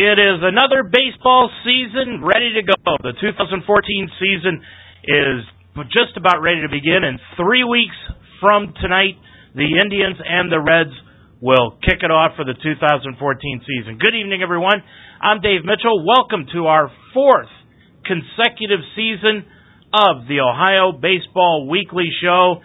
It is another baseball season ready to go. The 2014 season is just about ready to begin. and three weeks from tonight, the Indians and the Reds will kick it off for the 2014 season. Good evening, everyone. I'm Dave Mitchell. Welcome to our fourth consecutive season of the Ohio Baseball Weekly Show.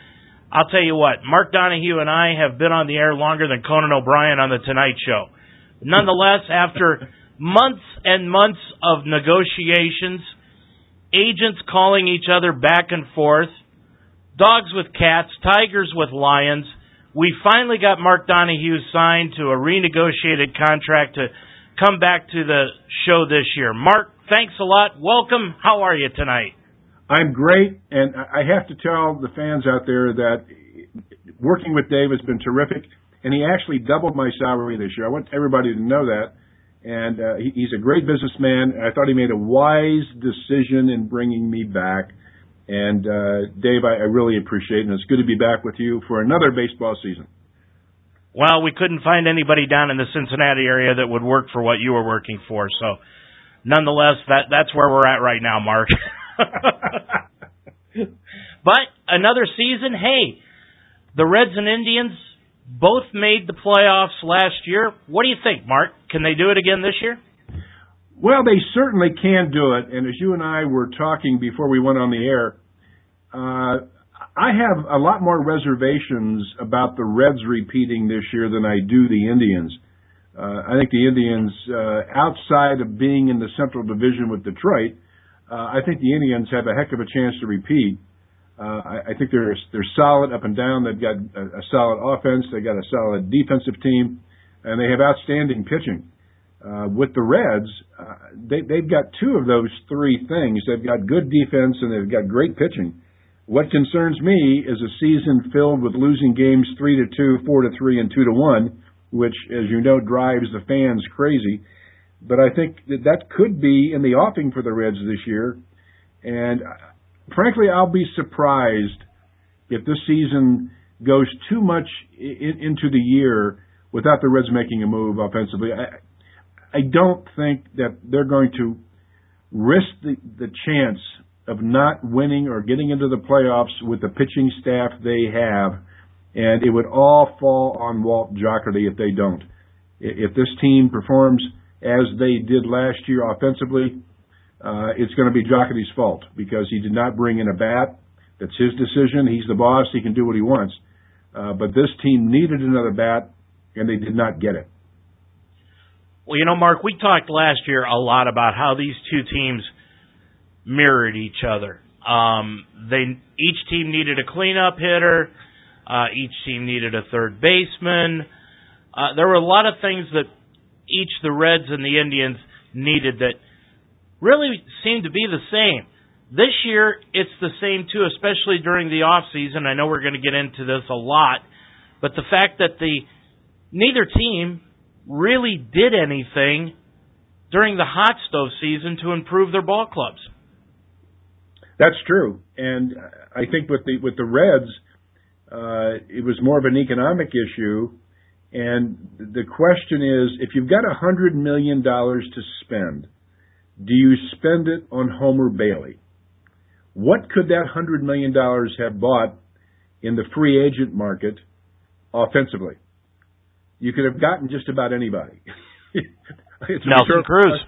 I'll tell you what, Mark Donahue and I have been on the air longer than Conan O'Brien on The Tonight Show. Nonetheless, after months and months of negotiations, agents calling each other back and forth, dogs with cats, tigers with lions, we finally got Mark Donahue signed to a renegotiated contract to come back to the show this year. Mark, thanks a lot. Welcome. How are you tonight? I'm great, and I have to tell the fans out there that working with Dave has been terrific, and he actually doubled my salary this year. I want everybody to know that. And uh, he, he's a great businessman. I thought he made a wise decision in bringing me back. And uh, Dave, I, I really appreciate it, and it's good to be back with you for another baseball season. Well, we couldn't find anybody down in the Cincinnati area that would work for what you were working for, so nonetheless, that that's where we're at right now, Mark. but another season, hey, the Reds and Indians both made the playoffs last year. What do you think, Mark? Can they do it again this year? Well, they certainly can do it. And as you and I were talking before we went on the air, uh, I have a lot more reservations about the Reds repeating this year than I do the Indians. Uh, I think the Indians, uh, outside of being in the Central Division with Detroit, uh, I think the Indians have a heck of a chance to repeat. Uh, I, I think they're they're solid up and down. They've got a, a solid offense. They've got a solid defensive team, and they have outstanding pitching. Uh, with the Reds, uh, they, they've got two of those three things. They've got good defense and they've got great pitching. What concerns me is a season filled with losing games three to two, four to three, and two to one, which, as you know, drives the fans crazy. But I think that that could be in the offing for the Reds this year. And frankly, I'll be surprised if this season goes too much in, into the year without the Reds making a move offensively. I, I don't think that they're going to risk the, the chance of not winning or getting into the playoffs with the pitching staff they have, and it would all fall on Walt Jocketty if they don't. If this team performs as they did last year offensively, uh, it's going to be Jocketty's fault because he did not bring in a bat. That's his decision. He's the boss. He can do what he wants. Uh, but this team needed another bat, and they did not get it. Well, you know, Mark, we talked last year a lot about how these two teams mirrored each other. Um, they each team needed a cleanup hitter. Uh, each team needed a third baseman. Uh, there were a lot of things that each the Reds and the Indians needed that really seemed to be the same. This year, it's the same too, especially during the off season. I know we're going to get into this a lot, but the fact that the neither team really did anything during the hot stove season to improve their ball clubs. That's true, and I think with the with the Reds, uh, it was more of an economic issue. And the question is, if you've got a hundred million dollars to spend, do you spend it on Homer Bailey? What could that $100 million have bought in the free agent market offensively? You could have gotten just about anybody. Nelson Cruz.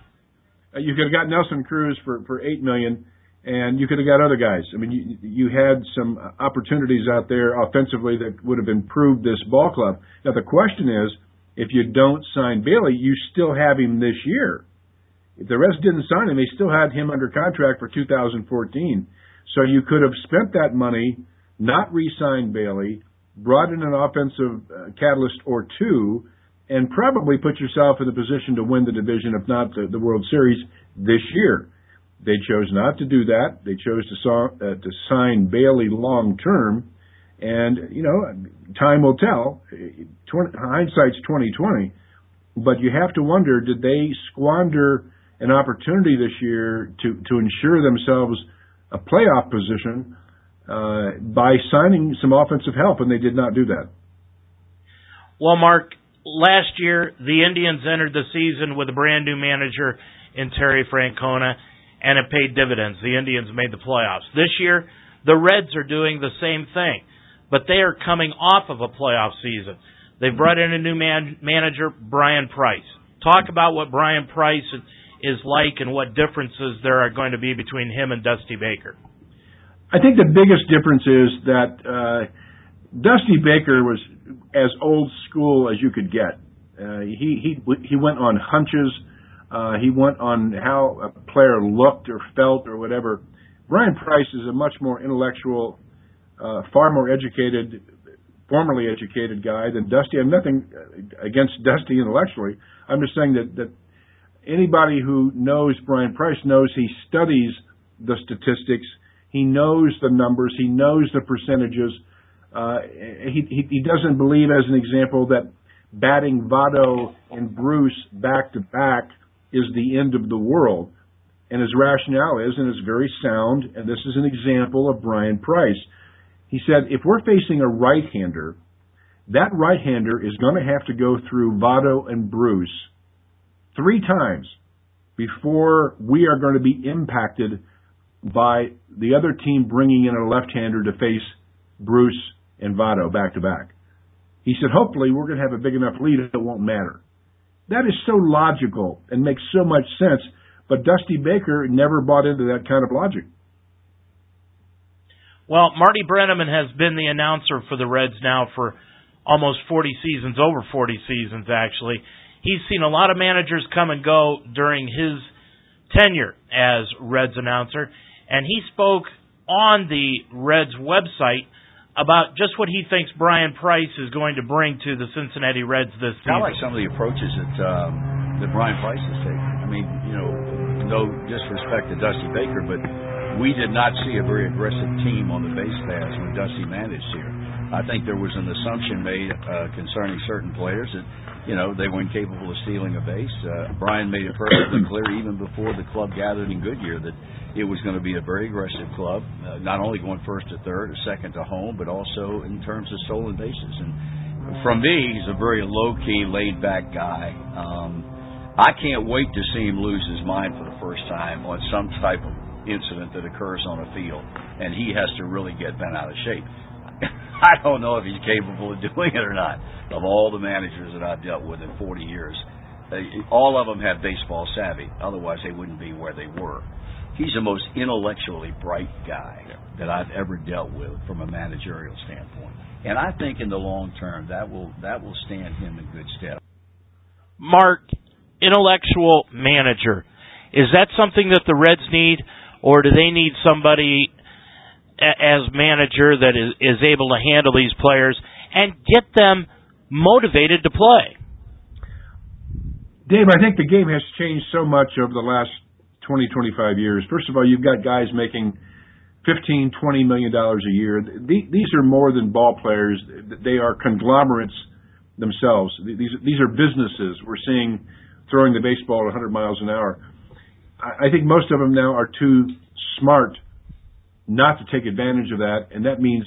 Uh, you could have got Nelson Cruz for, for 8 million, and you could have got other guys. I mean, you, you had some opportunities out there offensively that would have improved this ball club. Now, the question is, if you don't sign Bailey, you still have him this year. If the Reds didn't sign him, they still had him under contract for 2014. So you could have spent that money, not re-signed Bailey, brought in an offensive uh, catalyst or two, and probably put yourself in the position to win the division, if not the, the World Series, this year. They chose not to do that. They chose to, saw, uh, to sign Bailey long term, and you know, time will tell. 20, hindsight's 2020, but you have to wonder: did they squander? an opportunity this year to to ensure themselves a playoff position uh, by signing some offensive help, and they did not do that. Well, Mark, last year the Indians entered the season with a brand new manager in Terry Francona, and it paid dividends. The Indians made the playoffs. This year, the Reds are doing the same thing, but they are coming off of a playoff season. They've brought in a new man, manager, Bryan Price. Talk about what Bryan Price is like and what differences there are going to be between him and Dusty Baker. I think the biggest difference is that uh, Dusty Baker was as old school as you could get. Uh, he he he went on hunches. Uh, he went on how a player looked or felt or whatever. Bryan Price is a much more intellectual, uh, far more educated, formerly educated guy than Dusty. I'm nothing against Dusty intellectually. I'm just saying that that anybody who knows Bryan Price knows he studies the statistics. He knows the numbers. He knows the percentages. Uh, he, he, he doesn't believe, as an example, that batting Votto and Bruce back to back is the end of the world. And his rationale is, and it's very sound, and this is an example of Bryan Price. He said, if we're facing a right-hander, that right-hander is going to have to go through Votto and Bruce three times before we are going to be impacted by the other team bringing in a left-hander to face Bruce and Votto back to back. He said, hopefully we're going to have a big enough lead that it won't matter. That is so logical and makes so much sense, but Dusty Baker never bought into that kind of logic. Well, Marty Brennaman has been the announcer for the Reds now for almost 40 seasons, over 40 seasons actually. He's seen a lot of managers come and go during his tenure as Reds announcer, and he spoke on the Reds website about just what he thinks Bryan Price is going to bring to the Cincinnati Reds this season. I like some of the approaches that um, that Bryan Price has taken. I mean, you know, no disrespect to Dusty Baker, but we did not see a very aggressive team on the base paths when Dusty managed here. I think there was an assumption made uh, concerning certain players that you know they were incapable of stealing a base. Uh, Bryan made it perfectly clear even before the club gathered in Goodyear that it was going to be a very aggressive club, uh, not only going first to third, or second to home, but also in terms of stolen bases. And from me, he's a very low key, laid back guy. Um, I can't wait to see him lose his mind for the first time on some type of incident that occurs on a field, and he has to really get bent out of shape. I don't know if he's capable of doing it or not. Of all the managers that I've dealt with in 40 years, all of them have baseball savvy. Otherwise, they wouldn't be where they were he's the most intellectually bright guy that I've ever dealt with from a managerial standpoint. And I think in the long term that will that will stand him in good stead. Mark, intellectual manager. Is that something that the Reds need or do they need somebody as manager that is is able to handle these players and get them motivated to play? Dave, I think the game has changed so much over the last 20, 25 years. First of all, you've got guys making 15, 20 million dollars a year. These are more than ball players. They are conglomerates themselves. These these are businesses. We're seeing throwing the baseball at 100 miles an hour. I think most of them now are too smart not to take advantage of that, and that means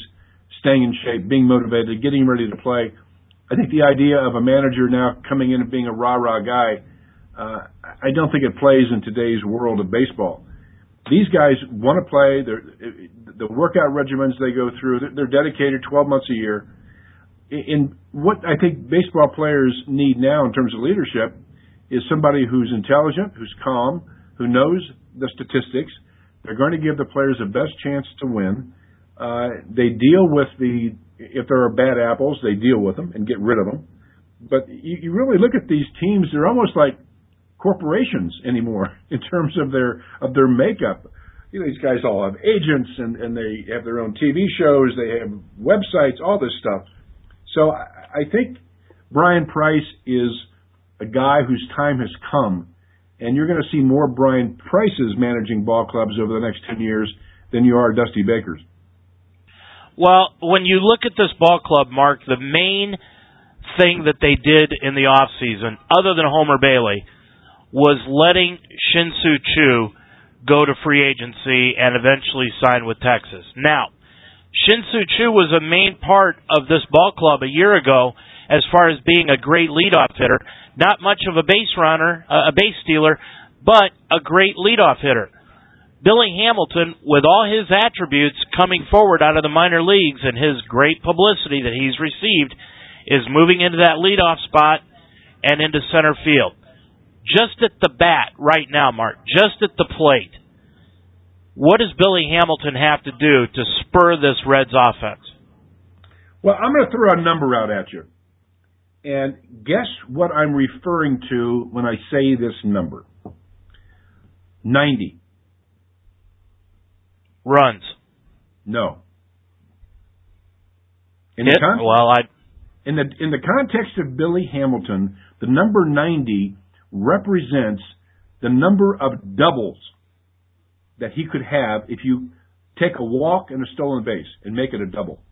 staying in shape, being motivated, getting ready to play. I think the idea of a manager now coming in and being a rah rah guy uh, I don't think it plays in today's world of baseball. These guys want to play. They're, the workout regimens they go through, they're dedicated 12 months a year. In what I think baseball players need now in terms of leadership is somebody who's intelligent, who's calm, who knows the statistics. They're going to give the players the best chance to win. Uh, they deal with the if there are bad apples, they deal with them and get rid of them. But you, you really look at these teams; they're almost like corporations anymore in terms of their of their makeup. You know, these guys all have agents and and they have their own TV shows, they have websites, all this stuff. So I, I think Bryan Price is a guy whose time has come, and you're going to see more Bryan Prices managing ball clubs over the next ten years than you are Dusty Baker's. Well, when you look at this ball club, Mark, the main thing that they did in the off season, other than Homer Bailey, was letting Shin-Soo go to free agency and eventually sign with Texas. Now, Shin-Soo was a main part of this ball club a year ago, as far as being a great leadoff hitter. Not much of a base runner, uh, a base stealer, but a great leadoff hitter. Billy Hamilton, with all his attributes coming forward out of the minor leagues and his great publicity that he's received, is moving into that leadoff spot and into center field. Just at the bat right now, Mark, just at the plate. What does Billy Hamilton have to do to spur this Reds offense? Well, I'm going to throw a number out at you. And guess what I'm referring to when I say this number? 90. Runs. No. In Hit? the con- well, I in the in the context of Billy Hamilton, the number 90 represents the number of doubles that he could have if you take a walk and a stolen base and make it a double.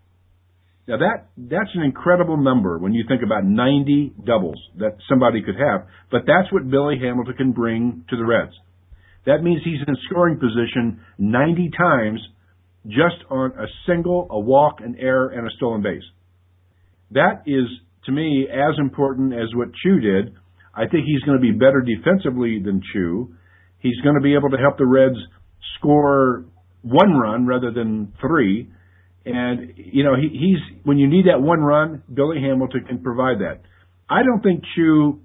Now that that's an incredible number when you think about 90 doubles that somebody could have, but that's what Billy Hamilton can bring to the Reds. That means he's in scoring position 90 times just on a single, a walk, an error, and a stolen base. That is, to me, as important as what Choo did. I think he's going to be better defensively than Choo. He's going to be able to help the Reds score one run rather than three. And you know, he, he's when you need that one run, Billy Hamilton can provide that. I don't think Choo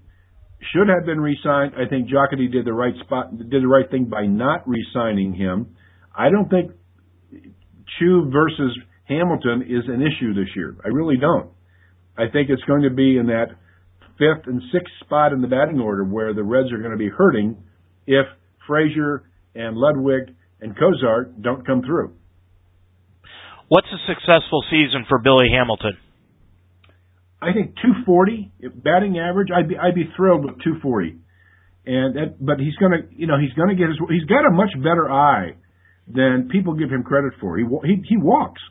should have been re-signed. I think Jocketty did the right spot, did the right thing by not re-signing him. I don't think Choo versus Hamilton is an issue this year. I really don't. I think it's going to be in that fifth and sixth spot in the batting order where the Reds are going to be hurting if Frazier and Ludwick and Cozart don't come through. What's a successful season for Billy Hamilton? I think 240 batting average. I'd be I'd be thrilled with 240, and that, but he's gonna you know he's gonna get his he's got a much better eye than people give him credit for. He he he walks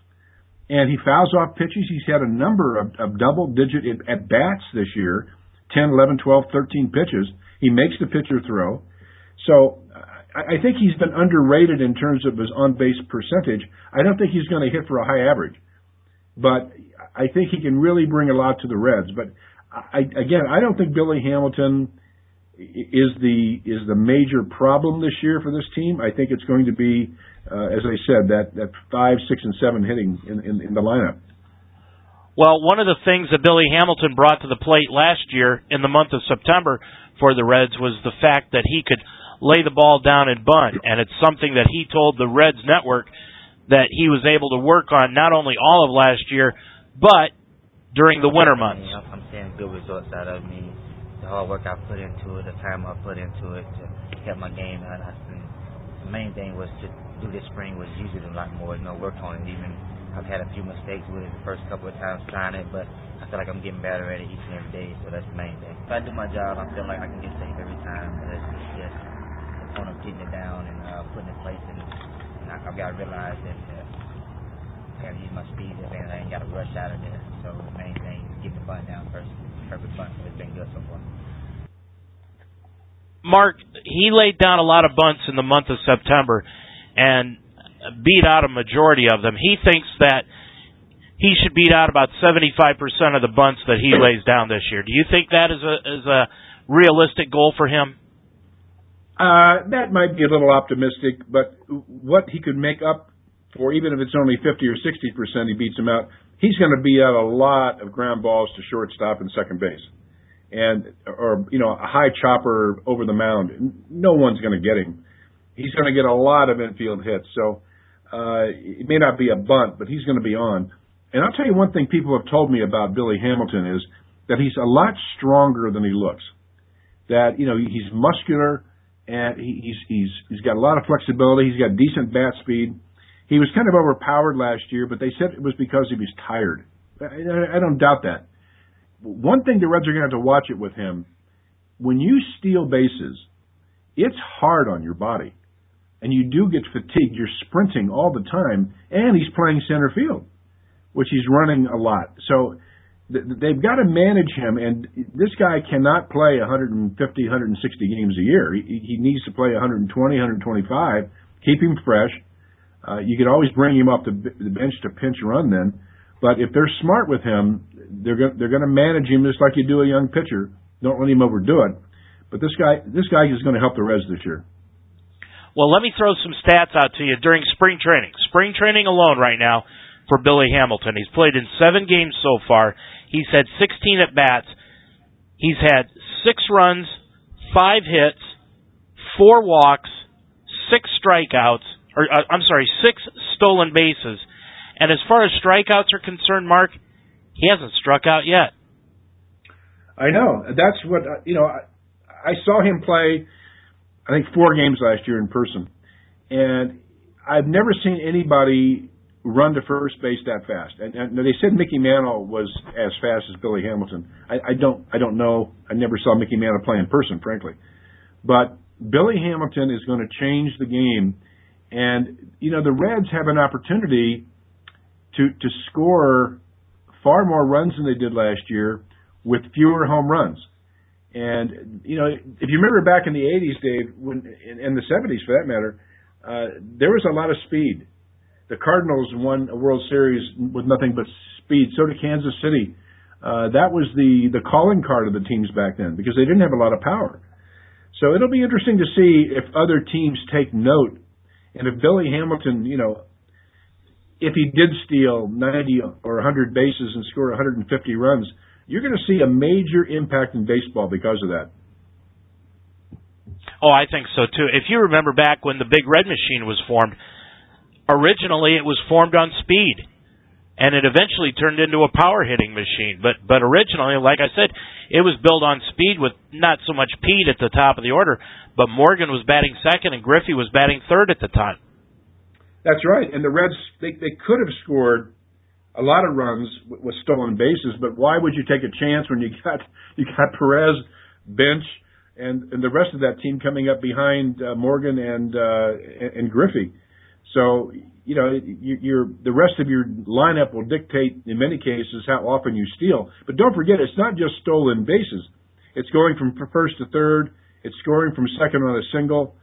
and he fouls off pitches. He's had a number of, of double digit at bats this year 10, 11, 12, 13 pitches. He makes the pitcher throw. So I, think he's been underrated in terms of his on base percentage. I don't think he's going to hit for a high average. But I think he can really bring a lot to the Reds. But I, again, I don't think Billy Hamilton is the is the major problem this year for this team. I think it's going to be, uh, as I said, that that five, six, and seven hitting in, in, in the lineup. Well, one of the things that Billy Hamilton brought to the plate last year in the month of September for the Reds was the fact that he could lay the ball down and bunt, and it's something that he told the Reds network that he was able to work on not only all of last year, but during the winter months. I'm seeing good results out of me. The hard work I put into it, the time I put into it to get my game out. I think the main thing was to do this spring was use it a lot more, you know, work on it. Even I've had a few mistakes with it the first couple of times trying it, but I feel like I'm getting better at it each and every day, so that's the main thing. If I do my job, I feel like I can get safe every time, but it's, it's just the point of getting it down and uh, putting it in place, and, and I, I've got to realize that uh, gotta use my speed and I ain't gotta rush out of there. So main thing is getting the bunt down first. Perfect bunt. It's been good so far. Mark, he laid down a lot of bunts in the month of September and beat out a majority of them. He thinks that he should beat out about 75% of the bunts that he lays down this year. Do you think that is a is a realistic goal for him? Uh, that might be a little optimistic, but what he could make up for even if it's only 50 or 60 percent, he beats him out. He's going to beat out a lot of ground balls to shortstop and second base, and or you know a high chopper over the mound. No one's going to get him. He's going to get a lot of infield hits. So uh, it may not be a bunt, but he's going to be on. And I'll tell you one thing people have told me about Billy Hamilton is that he's a lot stronger than he looks. That you know he's muscular and he's he's he's got a lot of flexibility. He's got decent bat speed he was kind of overpowered last year, but they said it was because he was tired. I, I don't doubt that. One thing the Reds are going to have to watch it with him. When you steal bases, it's hard on your body. And you do get fatigued. You're sprinting all the time. And he's playing center field, which he's running a lot. So they've got to manage him. And this guy cannot play 150, 160 games a year. He, he needs to play 120, 125, keep him fresh uh, you could always bring him off the, the bench to pinch run then, But if they're smart with him, they're going they're going to manage him just like you do a young pitcher. Don't let him overdo it. But this guy this guy is going to help the Reds this year. Well, let me throw some stats out to you during spring training. Spring training alone right now for Billy Hamilton. He's played in seven games so far. He's had 16 at bats. He's had six runs, five hits, four walks, six strikeouts, or uh, I'm sorry, six stolen bases. And as far as strikeouts are concerned, Mark, he hasn't struck out yet. I know. That's what uh, you know. I, I saw him play. I think four games last year in person, and I've never seen anybody run to first base that fast. And, and they said Mickey Mantle was as fast as Billy Hamilton. I, I don't. I don't know. I never saw Mickey Mantle play in person, frankly. But Billy Hamilton is going to change the game, and you know the Reds have an opportunity to to score far more runs than they did last year with fewer home runs. And you know, if you remember back in the '80s, Dave, when in the '70s for that matter, uh, there was a lot of speed. The Cardinals won a World Series with nothing but speed. So did Kansas City. Uh, that was the the calling card of the teams back then because they didn't have a lot of power. So it'll be interesting to see if other teams take note, and if Billy Hamilton, you know, if he did steal 90 or 100 bases and score 150 runs, you're going to see a major impact in baseball because of that. Oh, I think so too. If you remember back when the Big Red Machine was formed, originally it was formed on speed, and it eventually turned into a power hitting machine. But but originally, like I said, it was built on speed with not so much Pete at the top of the order, but Morgan was batting second and Griffey was batting third at the time. That's right. And the Reds, they, they could have scored a lot of runs with stolen bases, but why would you take a chance when you got you got Perez, Bench, and and the rest of that team coming up behind uh, Morgan and uh, and Griffey? So you know you, you're the rest of your lineup will dictate in many cases how often you steal. But don't forget, it's not just stolen bases. It's going from first to third. It's scoring from second on a single.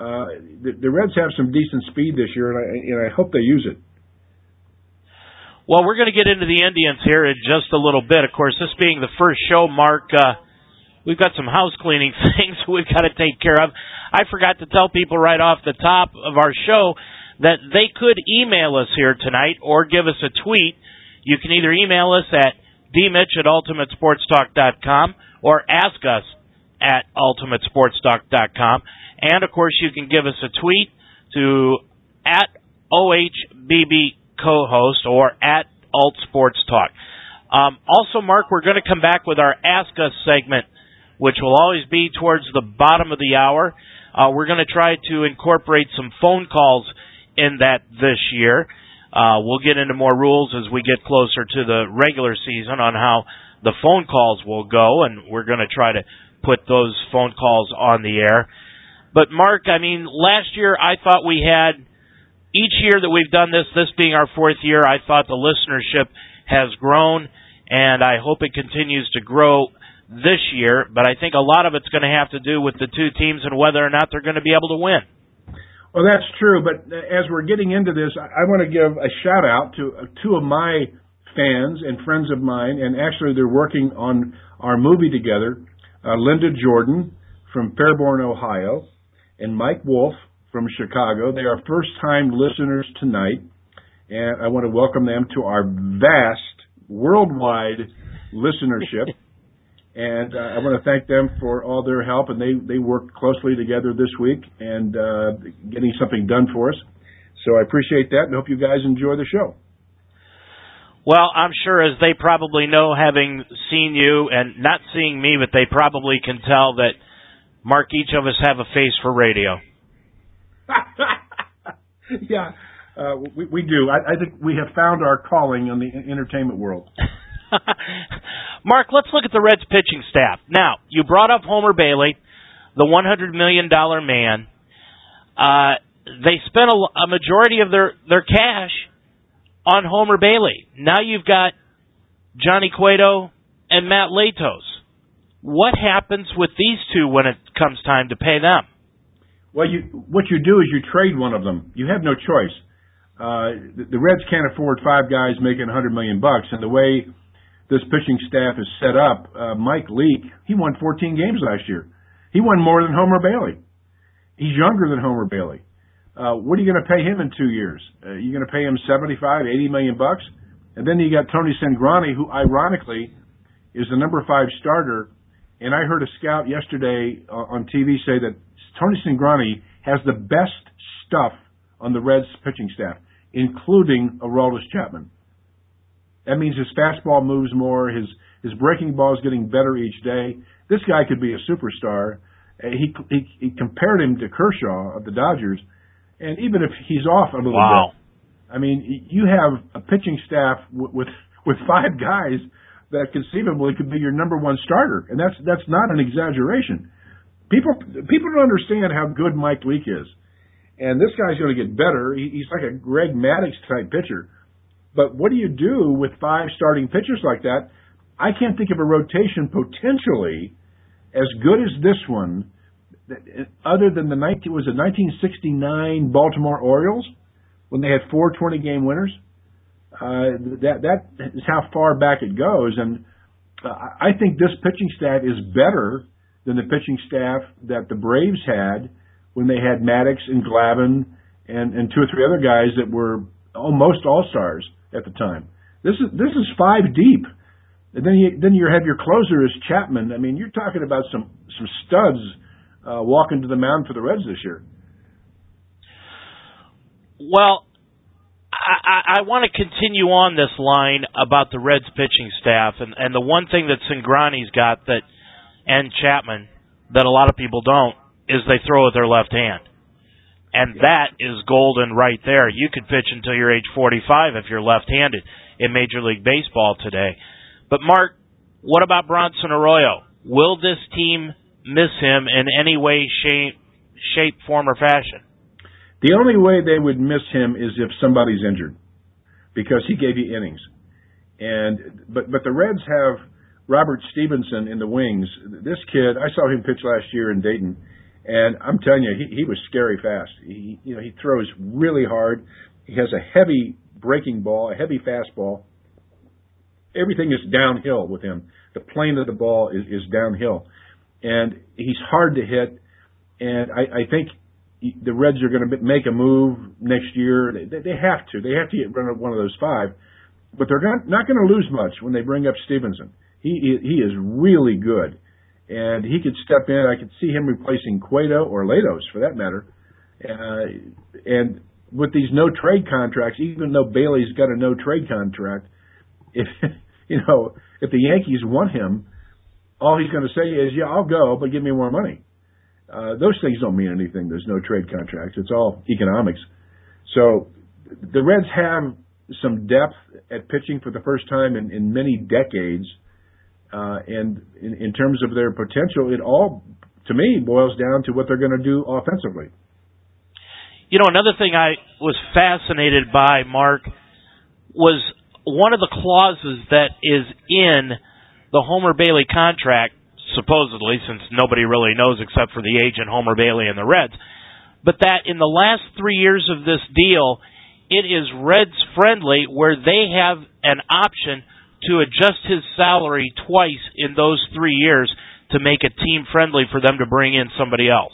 Uh, the, the Reds have some decent speed this year, and I, and I hope they use it. Well, we're going to get into the Indians here in just a little bit. Of course, this being the first show, Mark, uh, we've got some house cleaning things we've got to take care of. I forgot to tell people right off the top of our show that they could email us here tonight or give us a tweet. You can either email us at dmitch at ultimatesportstalk.com or ask us at ultimatesportstalk.com. And of course, you can give us a tweet to at OHBB co-host or at Alt Sports Talk. Um, also, Mark, we're going to come back with our Ask Us segment, which will always be towards the bottom of the hour. Uh, we're going to try to incorporate some phone calls in that this year. Uh, we'll get into more rules as we get closer to the regular season on how the phone calls will go, and we're going to try to put those phone calls on the air. But Mark, I mean, last year I thought we had each year that we've done this, this being our fourth year, I thought the listenership has grown, and I hope it continues to grow this year. But I think a lot of it's going to have to do with the two teams and whether or not they're going to be able to win. Well, that's true. But as we're getting into this, I want to give a shout out to two of my fans and friends of mine, and actually they're working on our movie together. Uh, Linda Jordan from Fairborn, Ohio, and Mike Wolf from Chicago. They are first time listeners tonight, and I want to welcome them to our vast worldwide listenership. and uh, I want to thank them for all their help, and they, they worked closely together this week and uh, getting something done for us. So I appreciate that and hope you guys enjoy the show. Well, I'm sure as they probably know, having seen you and not seeing me, but they probably can tell that Mark, each of us have a face for radio. yeah, uh, we, we do. I, I think we have found our calling in the entertainment world. Mark, let's look at the Reds pitching staff. Now, you brought up Homer Bailey, the $100 million man. Uh, they spent a, a majority of their, their cash on Homer Bailey. Now you've got Johnny Cueto and Matt Latos what happens with these two when it comes time to pay them? Well, you, what you do is you trade one of them. You have no choice. Uh, the, the Reds can't afford five guys making a hundred million bucks, and the way this pitching staff is set up, uh, Mike Leake, he won 14 games last year. He won more than Homer Bailey. He's younger than Homer Bailey. Uh, what are you going to pay him in two years? Uh, you going to pay him 75, 80 million bucks? And then you got Tony Cingrani, who ironically is the number five starter. And I heard a scout yesterday uh, on TV say that Tony Cingrani has the best stuff on the Reds pitching staff, including Aroldis Chapman. That means his fastball moves more, his his breaking ball is getting better each day. This guy could be a superstar. Uh, he, he he compared him to Kershaw of the Dodgers, and even if he's off a little wow. bit, I mean, you have a pitching staff with, with with five guys that conceivably could be your number one starter, and that's that's not an exaggeration. People people don't understand how good Mike Leake is, and this guy's going to get better. He, he's like a Greg Maddux type pitcher. But what do you do with five starting pitchers like that? I can't think of a rotation potentially as good as this one, other than the 19 was it 1969 Baltimore Orioles when they had four 20 game winners. Uh, that that is how far back it goes, and uh, I think this pitching staff is better than the pitching staff that the Braves had when they had Maddux and Glavine and and two or three other guys that were almost all stars at the time. This is this is five deep, and then you then you have your closer is Chapman. I mean, you're talking about some some studs uh, walking to the mound for the Reds this year. Well, I, I, I want to continue on this line about the Reds pitching staff, and and the one thing that Cingrani's got that and Chapman that a lot of people don't is they throw with their left hand. And that is golden right there. You could pitch until you're age 45 if you're left-handed in Major League Baseball today. But Mark, what about Bronson Arroyo? Will this team miss him in any way, shape, shape, form, or fashion? The only way they would miss him is if somebody's injured, because he gave you innings. And but but the Reds have Robert Stephenson in the wings. This kid, I saw him pitch last year in Dayton and I'm telling you, he, he was scary fast. He, you know, he throws really hard. He has a heavy breaking ball, a heavy fastball. Everything is downhill with him. The plane of the ball is, is downhill, and he's hard to hit. And I, I think the Reds are going to make a move next year. They, they have to. They have to get rid of one of those five, but they're not, not going to lose much when they bring up Stephenson. He he is really good and he could step in. I could see him replacing Cueto or Latos for that matter. Uh, and with these no trade contracts, even though Bailey's got a no trade contract, if you know if the Yankees want him, all he's going to say is, "Yeah, I'll go, but give me more money." Uh, those things don't mean anything. There's no trade contracts. It's all economics. So the Reds have some depth at pitching for the first time in, in many decades. Uh, and in, in terms of their potential, it all, to me, boils down to what they're going to do offensively. You know, another thing I was fascinated by, Mark, was one of the clauses that is in the Homer Bailey contract, supposedly, since nobody really knows except for the agent Homer Bailey and the Reds, but that in the last three years of this deal, it is Reds friendly, where they have an option – to adjust his salary twice in those three years to make it team friendly for them to bring in somebody else.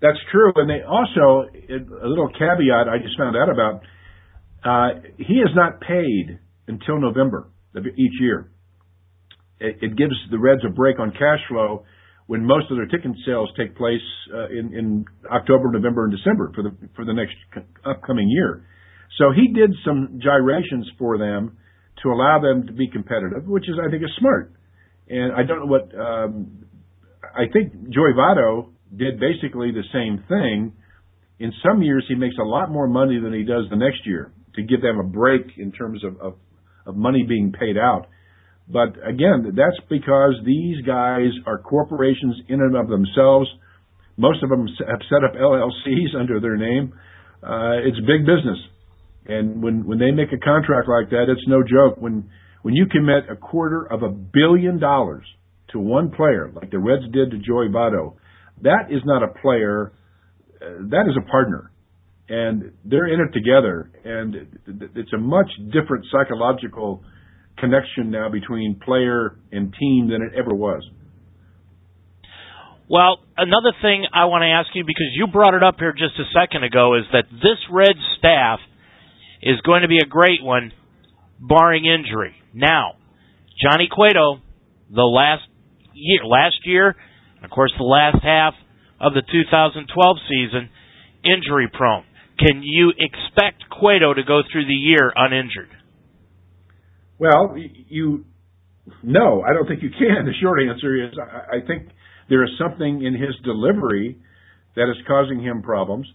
That's true, and they also a little caveat I just found out about. Uh, he is not paid until November of each year. It, it gives the Reds a break on cash flow when most of their ticket sales take place uh, in, in October, November, and December for the for the next upcoming year. So he did some gyrations for them to allow them to be competitive, which is I think is smart. And I don't know what um, I think Joey Votto did basically the same thing. In some years, he makes a lot more money than he does the next year to give them a break in terms of, of, of money being paid out. But again, that's because these guys are corporations in and of themselves. Most of them have set up LLCs under their name. Uh, it's big business. And when when they make a contract like that, it's no joke. When when you commit a quarter of a billion dollars to one player, like the Reds did to Joey Votto, that is not a player. Uh, that is a partner. and they're in it together. And it's a much different psychological connection now between player and team than it ever was. Well, another thing I want to ask you because you brought it up here just a second ago is that this Red staff is going to be a great one, barring injury. Now, Johnny Cueto, the last year, last year, of course, the last half of the 2012 season, injury prone. Can you expect Cueto to go through the year uninjured? Well, you no, I don't think you can. The short answer is I, think there is something in his delivery that is causing him problems,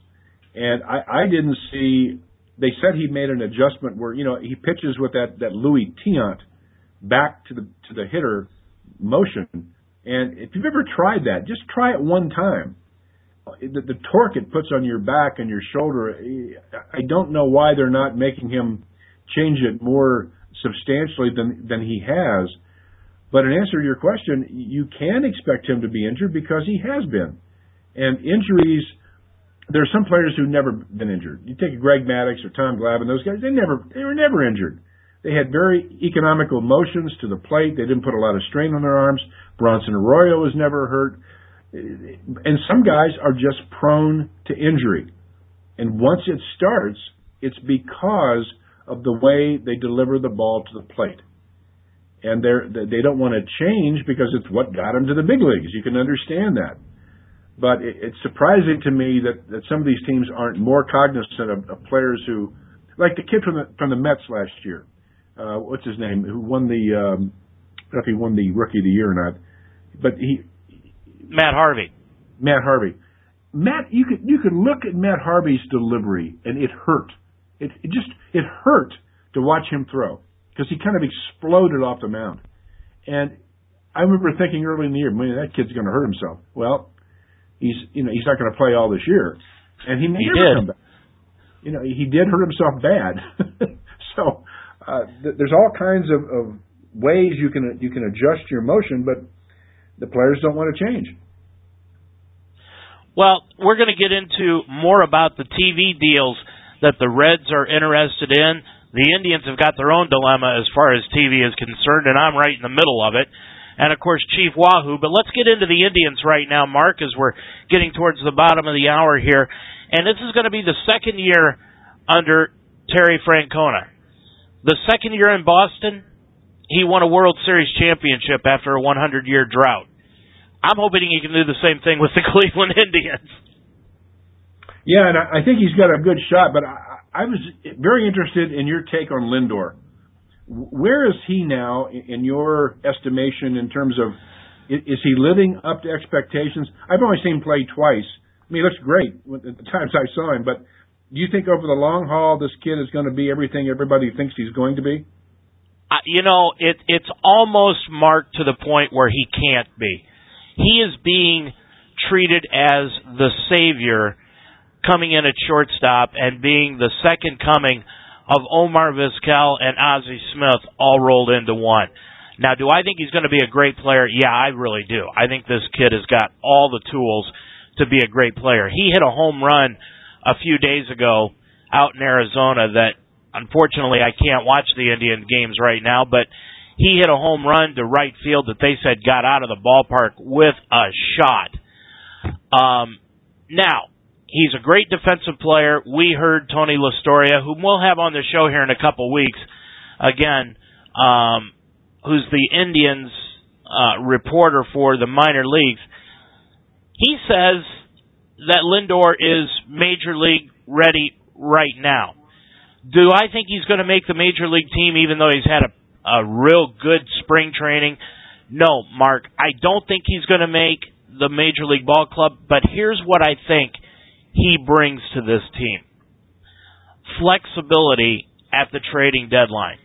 and I, I didn't see. They said he made an adjustment where you know he pitches with that that Luis Tiant back to the to the hitter motion, and if you've ever tried that, just try it one time. The, the torque it puts on your back and your shoulder, I don't know why they're not making him change it more substantially than than he has. But in answer to your question, you can expect him to be injured because he has been. And injuries, there are some players who've never been injured. You take Greg Maddux or Tom Glavine, those guys, they never, they were never injured. They had very economical motions to the plate. They didn't put a lot of strain on their arms. Bronson Arroyo was never hurt. And some guys are just prone to injury. And once it starts, it's because of the way they deliver the ball to the plate and they're they don't want to change because it's what got them to the big leagues. You can understand that, but it, it's surprising to me that that some of these teams aren't more cognizant of, of players who, like the kid from the from the Mets last year. Uh, what's his name? Who won the? Um, I don't know if he won the Rookie of the Year or not, but he. Matt Harvey. Matt Harvey. Matt, you could you could look at Matt Harvey's delivery and it hurt. It, it just it hurt to watch him throw because he kind of exploded off the mound. And I remember thinking early in the year, man, that kid's going to hurt himself. Well, he's you know he's not going to play all this year, and he may he never did. come back. You know, he did hurt himself bad. so uh, th- there's all kinds of, of ways you can you can adjust your motion, but the players don't want to change. Well, we're going to get into more about the TV deals that the Reds are interested in the Indians have got their own dilemma as far as TV is concerned, and I'm right in the middle of it. And of course, Chief Wahoo. But let's get into the Indians right now, Mark, as we're getting towards the bottom of the hour here. And this is going to be the second year under Terry Francona. The second year in Boston, he won a World Series championship after a 100 year drought. I'm hoping he can do the same thing with the Cleveland Indians. Yeah, and I think he's got a good shot, but I, I was very interested in your take on Lindor. Where is he now in your estimation in terms of is he living up to expectations? I've only seen him play twice. I mean, he looks great at the times I saw him, but do you think over the long haul this kid is going to be everything everybody thinks he's going to be? You know, it it's almost marked to the point where he can't be. He is being treated as the savior coming in at shortstop and being the second coming of Omar Vizquel and Ozzie Smith all rolled into one. Now, do I think he's going to be a great player? Yeah, I really do. I think this kid has got all the tools to be a great player. He hit a home run a few days ago out in Arizona that unfortunately I can't watch the Indian games right now, but he hit a home run to right field that they said got out of the ballpark with a shot. Um, now, He's a great defensive player. We heard Tony Lastoria, whom we'll have on the show here in a couple weeks, again, um, who's the Indians uh, reporter for the minor leagues. He says that Lindor is major league ready right now. Do I think he's going to make the major league team even though he's had a, a real good spring training? No, Mark. I don't think he's going to make the major league ball club, but here's what I think he brings to this team. Flexibility at the trading deadline.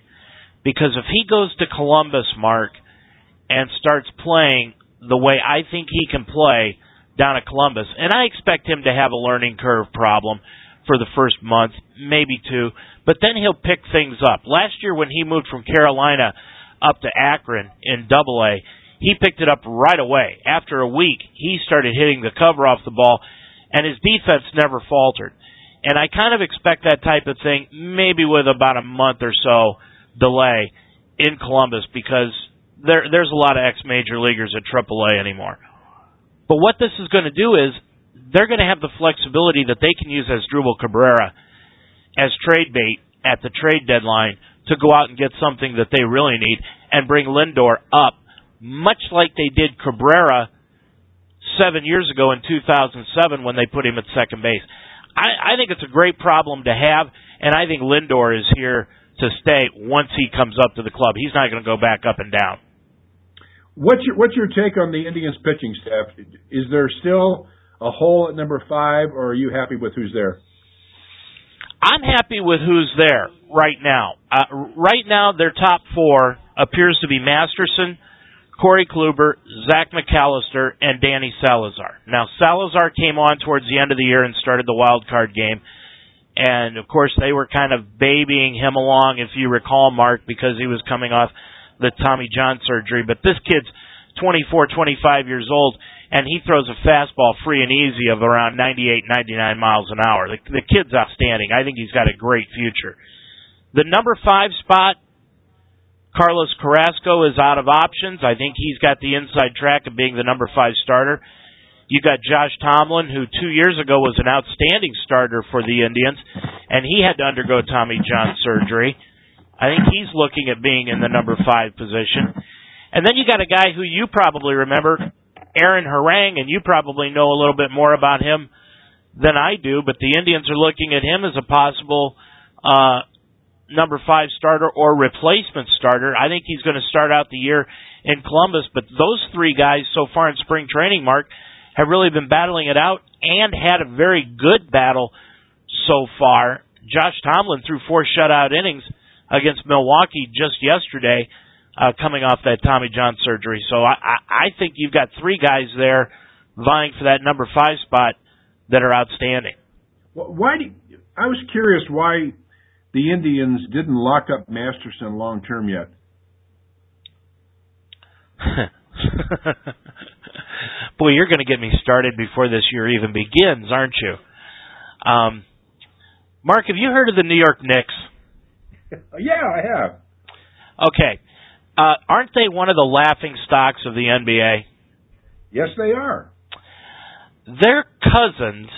Because if he goes to Columbus, Mark, and starts playing the way I think he can play down at Columbus, and I expect him to have a learning curve problem for the first month, maybe two, but then he'll pick things up. Last year when he moved from Carolina up to Akron in Double A, he picked it up right away. After a week, he started hitting the cover off the ball and his defense never faltered. And I kind of expect that type of thing maybe with about a month or so delay in Columbus because there there's a lot of ex major leaguers at AAA anymore. But what this is going to do is they're going to have the flexibility that they can use Asdrubal Cabrera as trade bait at the trade deadline to go out and get something that they really need and bring Lindor up, much like they did Cabrera seven years ago in 2007 when they put him at second base. I, I think it's a great problem to have, and I think Lindor is here to stay once he comes up to the club. He's not going to go back up and down. What's your what's your take on the Indians pitching staff? Is there still a hole at number five, or are you happy with who's there? I'm happy with who's there right now. Uh, right now, their top four appears to be Masterson, Corey Kluber, Zach McAllister, and Danny Salazar. Now, Salazar came on towards the end of the year and started the wild card game. And of course, they were kind of babying him along, if you recall, Mark, because he was coming off the Tommy John surgery. But this kid's 24, 25 years old, and he throws a fastball free and easy of around 98, 99 miles an hour. The, the kid's outstanding. I think he's got a great future. The number five spot, Carlos Carrasco is out of options. I think he's got the inside track of being the number five starter. You got Josh Tomlin, who two years ago was an outstanding starter for the Indians, and he had to undergo Tommy John surgery. I think he's looking at being in the number five position. And then you got a guy who you probably remember, Aaron Harang, and you probably know a little bit more about him than I do, but the Indians are looking at him as a possible uh, number five starter or replacement starter. I think he's going to start out the year in Columbus, but those three guys so far in spring training, Mark, have really been battling it out and had a very good battle so far. Josh Tomlin threw four shutout innings against Milwaukee just yesterday, uh, coming off that Tommy John surgery. So I, I, I think you've got three guys there vying for that number five spot that are outstanding. Why? Do, I was curious why the Indians didn't lock up Masterson long term yet. Boy, you're going to get me started before this year even begins, aren't you? Um, Mark, have you heard of the New York Knicks? yeah, I have. Okay. Uh, aren't they one of the laughing stocks of the NBA? Yes, they are. Their cousins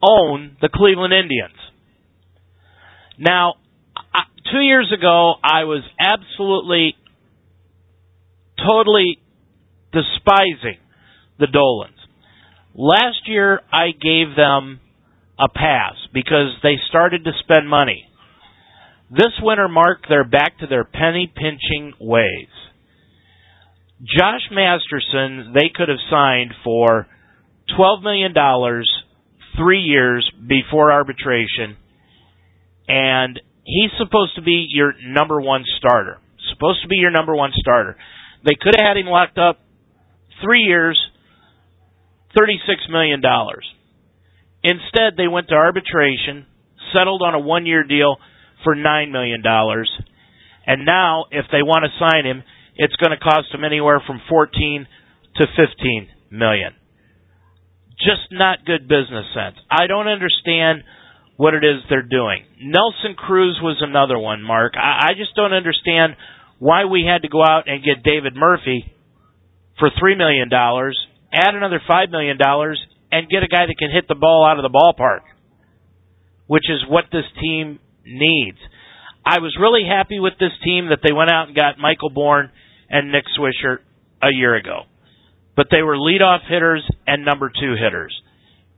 own the Cleveland Indians. Now, two years ago, I was absolutely, totally despising the Dolans. Last year, I gave them a pass because they started to spend money. This winter, Mark, they're back to their penny pinching ways. Josh Masterson, they could have signed for $12 million three years before arbitration, and he's supposed to be your number one starter. Supposed to be your number one starter. They could have had him locked up three years, $36 million. Instead, they went to arbitration, settled on a one year deal for $9 million. And now, if they want to sign him, it's going to cost them anywhere from 14 to 15 million. Just not good business sense. I don't understand what it is they're doing. Nelson Cruz was another one, Mark. I, I just don't understand why we had to go out and get David Murphy for three million dollars, add another five million dollars, and get a guy that can hit the ball out of the ballpark, which is what this team needs. I was really happy with this team that they went out and got Michael Bourn and Nick Swisher a year ago. But they were leadoff hitters and number two hitters.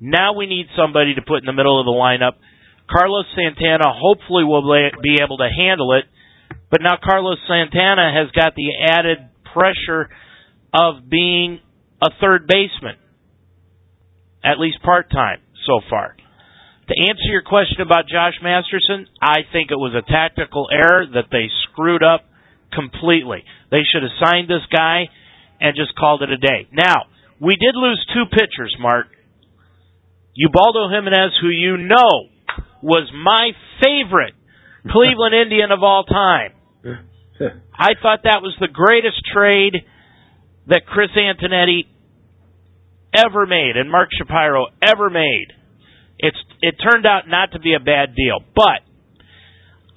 Now we need somebody to put in the middle of the lineup. Carlos Santana hopefully will be able to handle it, but now Carlos Santana has got the added pressure of being a third baseman, at least part time so far. To answer your question about Josh Masterson, I think it was a tactical error that they screwed up completely. They should have signed this guy and just called it a day. Now, we did lose two pitchers, Mark. Ubaldo Jimenez, who you know was my favorite Cleveland Indian of all time. I thought that was the greatest trade that Chris Antonetti ever made and Mark Shapiro ever made It's it turned out not to be a bad deal, but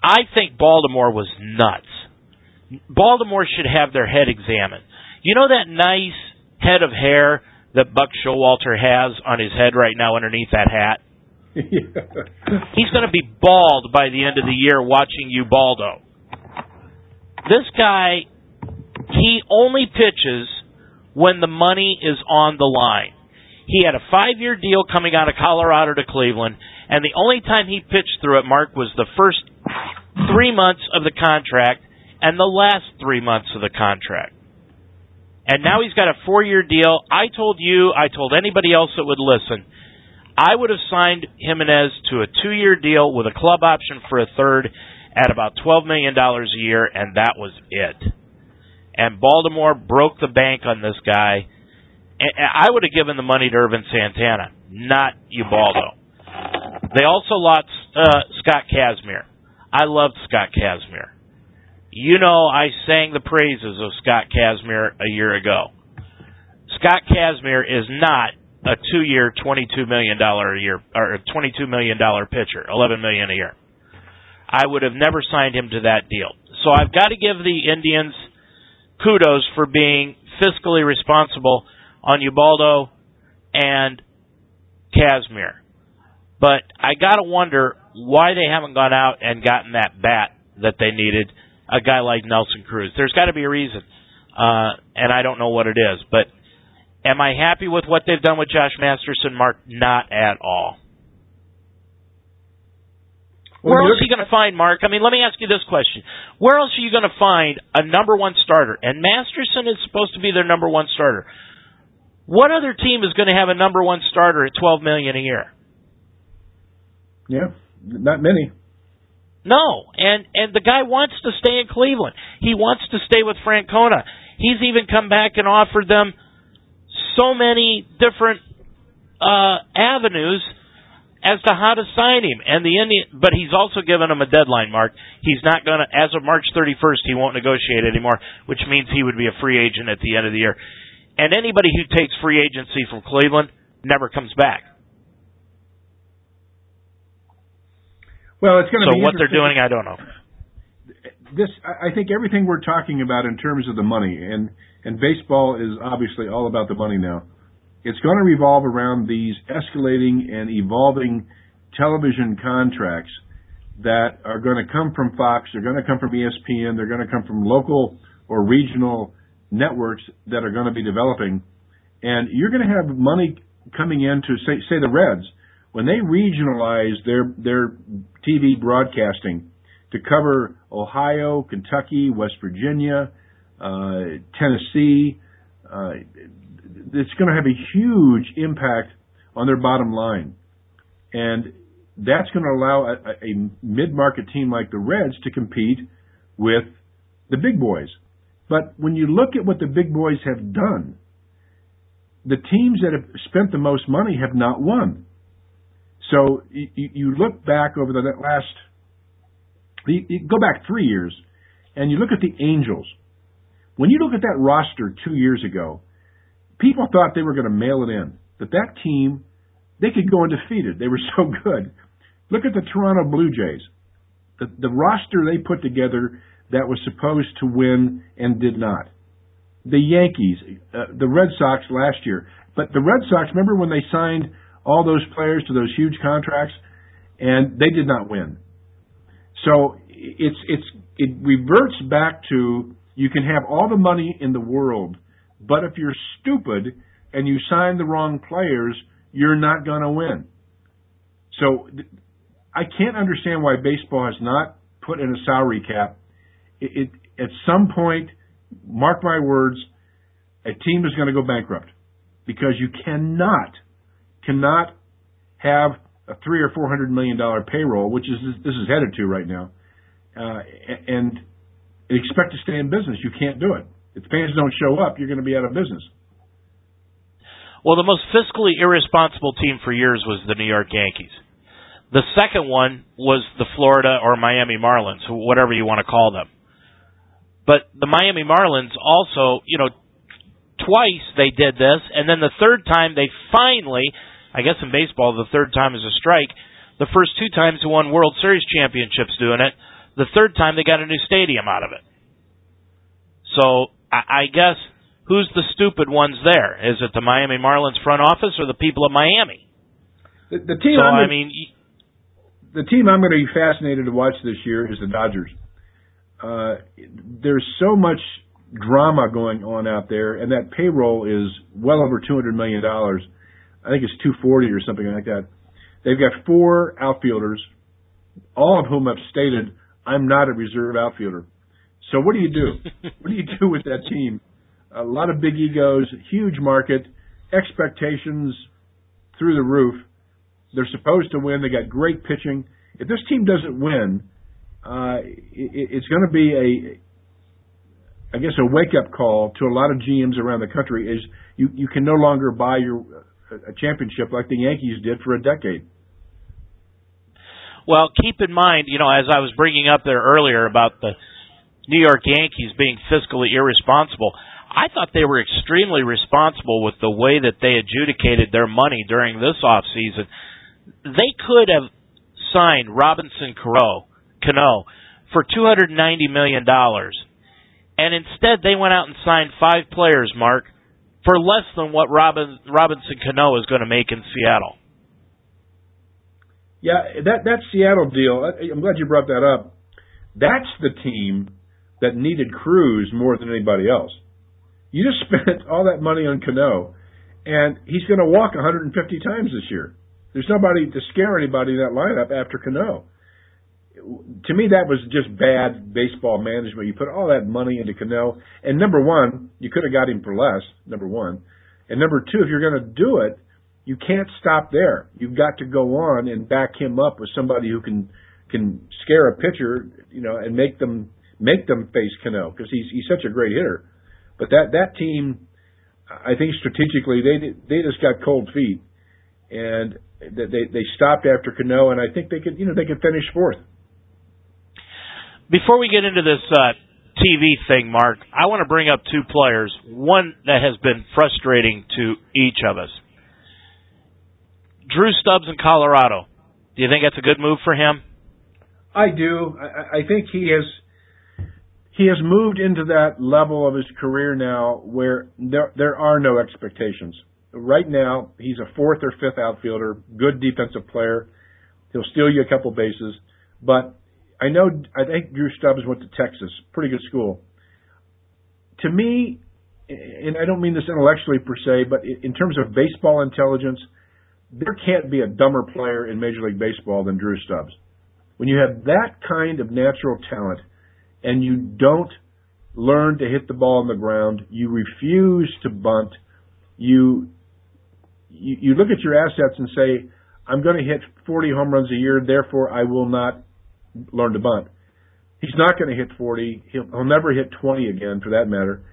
I think Baltimore was nuts. Baltimore should have their head examined. You know that nice head of hair that Buck Showalter has on his head right now underneath that hat? He's going to be bald by the end of the year watching Ubaldo. This guy, he only pitches when the money is on the line. He had a five year deal coming out of Colorado to Cleveland, and the only time he pitched through it, Mark, was the first three months of the contract and the last three months of the contract. And now he's got a four year deal. I told you, I told anybody else that would listen, I would have signed Jimenez to a two year deal with a club option for a third at about $12 million a year, and that was it. And Baltimore broke the bank on this guy And I would have given the money to Ervin Santana, not Ubaldo. They also lost uh, Scott Kazmir. I loved Scott Kazmir. You know, I sang the praises of Scott Kazmir a year ago. Scott Kazmir is not a two-year, twenty-two million dollar a year or twenty-two million dollar pitcher, eleven million a year. I would have never signed him to that deal. So I've got to give the Indians kudos for being fiscally responsible on Ubaldo and Kazmir. But I got to wonder why they haven't gone out and gotten that bat that they needed, a guy like Nelson Cruz. There's got to be a reason, uh, and I don't know what it is. But am I happy with what they've done with Josh Masterson, Mark? Not at all. Where else are you going to find Mark? I mean, let me ask you this question: Where else are you going to find a number one starter? And Masterson is supposed to be their number one starter. What other team is going to have a number one starter at twelve million a year? Yeah, not many. No, and and the guy wants to stay in Cleveland. He wants to stay with Francona. He's even come back and offered them so many different uh, avenues as to how to sign him. And the Indian, but he's also given him a deadline. Mark, he's not going to as of March 31st. He won't negotiate anymore, which means he would be a free agent at the end of the year. And anybody who takes free agency from Cleveland never comes back. Well, it's going to so be what they're doing. I don't know. This, I think, everything we're talking about in terms of the money, and and baseball is obviously all about the money now. It's going to revolve around these escalating and evolving television contracts that are going to come from Fox. They're going to come from ESPN. They're going to come from local or regional networks that are going to be developing, and you're going to have money coming in to say say the Reds when they regionalize their their TV broadcasting to cover Ohio, Kentucky, West Virginia, uh, Tennessee. Uh, it's going to have a huge impact on their bottom line, and that's going to allow a, a mid-market team like the Reds to compete with the big boys. But when you look at what the big boys have done, the teams that have spent the most money have not won. So you, you look back over the last, you go back three years, and you look at the Angels. When you look at that roster two years ago, people thought they were going to mail it in. That that team, they could go undefeated. They were so good. Look at the Toronto Blue Jays. The, the roster they put together that was supposed to win and did not. The Yankees, uh, the Red Sox last year. But the Red Sox, remember when they signed all those players to those huge contracts and they did not win. So it's it's it reverts back to you can have all the money in the world, but if you're stupid and you sign the wrong players, you're not going to win. So I can't understand why baseball has not put in a salary cap it, it, at some point, mark my words, a team is going to go bankrupt because you cannot cannot have a three or four hundred million dollar payroll, which is this is headed to right now, uh, and expect to stay in business. You can't do it. If fans don't show up, you're going to be out of business. Well, the most fiscally irresponsible team for years was the New York Yankees. The second one was the Florida or Miami Marlins, whatever you want to call them. But the Miami Marlins also, you know, twice they did this, and then the third time they finally, I guess in baseball, the third time is a strike. The first two times he won World Series championships doing it. The third time they got a new stadium out of it. So I, I guess who's the stupid ones there? Is it the Miami Marlins front office or the people of Miami? The, the team. So I'm I mean, the team I'm going to be fascinated to watch this year is the Dodgers. Uh, there's so much drama going on out there, and that payroll is well over 200 million dollars. I think it's 240 or something like that. They've got four outfielders, all of whom have stated, "I'm not a reserve outfielder." So what do you do? what do you do with that team? A lot of big egos, huge market, expectations through the roof. They're supposed to win. They got great pitching. If this team doesn't win, uh, it, it's going to be a, I guess, a wake up call to a lot of GMs around the country. Is you you can no longer buy your a championship like the Yankees did for a decade. Well, keep in mind, you know, as I was bringing up there earlier about the New York Yankees being fiscally irresponsible, I thought they were extremely responsible with the way that they adjudicated their money during this off season. They could have signed Robinson Cano, Cano for $290 million. And instead, they went out and signed five players, Mark, for less than what Robin, Robinson Cano is going to make in Seattle. Yeah, that that Seattle deal. I'm glad you brought that up. That's the team that needed Cruz more than anybody else. You just spent all that money on Cano, and he's going to walk 150 times this year. There's nobody to scare anybody in that lineup after Cano. To me, that was just bad baseball management. You put all that money into Cano, and number one, you could have got him for less. Number one, and number two, if you're going to do it, you can't stop there. You've got to go on and back him up with somebody who can can scare a pitcher, you know, and make them make them face Cano because he's he's such a great hitter. But that that team, I think strategically they they just got cold feet, and they they stopped after Cano, and I think they could you know they could finish fourth. Before we get into this uh, TV thing, Mark, I want to bring up two players. One that has been frustrating to each of us. Drew Stubbs in Colorado. Do you think that's a good move for him? I do. I, I think he has he has moved into that level of his career now where there there are no expectations right now, he's a fourth or fifth outfielder, good defensive player. He'll steal you a couple bases. But I know, I think Drew Stubbs went to Texas, pretty good school. To me, and I don't mean this intellectually per se, but in terms of baseball intelligence, there can't be a dumber player in Major League Baseball than Drew Stubbs. When you have that kind of natural talent and you don't learn to hit the ball on the ground, you refuse to bunt, you you, you look at your assets and say, I'm going to hit 40 home runs a year, therefore I will not learn to bunt. He's not going to hit 40. He'll, he'll never hit 20 again, for that matter.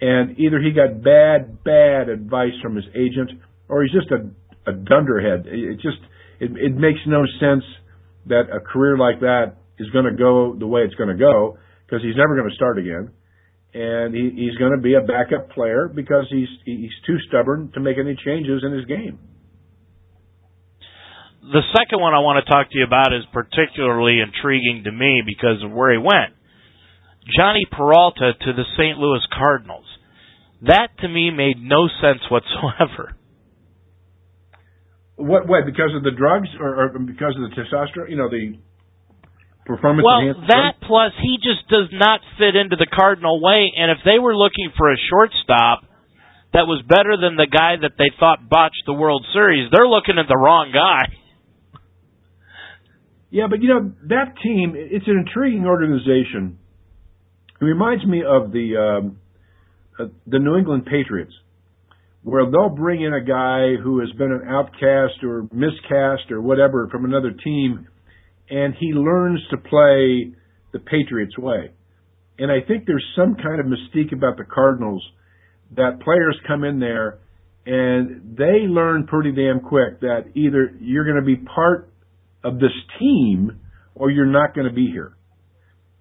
And either he got bad, bad advice from his agent, or he's just a, a dunderhead. It just it, it makes no sense that a career like that is going to go the way it's going to go because he's never going to start again and he, he's going to be a backup player because he's he's too stubborn to make any changes in his game. The second one I want to talk to you about is particularly intriguing to me because of where he went. Jhonny Peralta to the St. Louis Cardinals. That to me made no sense whatsoever. What? What? Because of the drugs, or, or because of the testosterone? You know, the performance well, that plus he just does not fit into the Cardinal way. And if they were looking for a shortstop that was better than the guy that they thought botched the World Series, they're looking at the wrong guy. Yeah, but you know that team. It's an intriguing organization. It reminds me of the um, uh, the New England Patriots, where they'll bring in a guy who has been an outcast or miscast or whatever from another team and he learns to play the Patriots way. And I think there's some kind of mystique about the Cardinals that players come in there and they learn pretty damn quick that either you're going to be part of this team or you're not going to be here.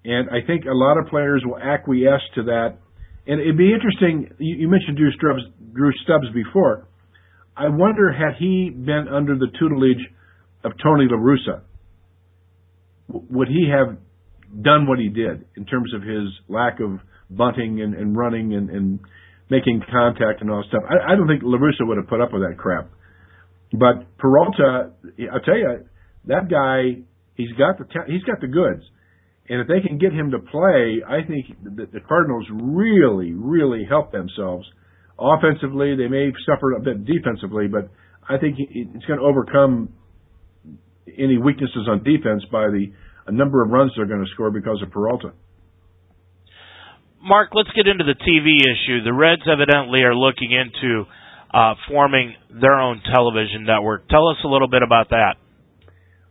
And I think a lot of players will acquiesce to that. And it'd be interesting. You, mentioned Drew Stubbs, Drew Stubbs before. I wonder had he been under the tutelage of Tony La Russa, would he have done what he did in terms of his lack of bunting and, and running and, and making contact and all that stuff? I, I don't think La Russa would have put up with that crap. But Peralta, I'll tell you, that guy, he's got the he's got the goods, and if they can get him to play, I think the, the Cardinals really, really help themselves. Offensively, they may suffer a bit defensively, but I think it's going to overcome any weaknesses on defense by the number of runs they're going to score because of Peralta. Mark, let's get into the TV issue. The Reds evidently are looking into uh, forming their own television network. Tell us a little bit about that.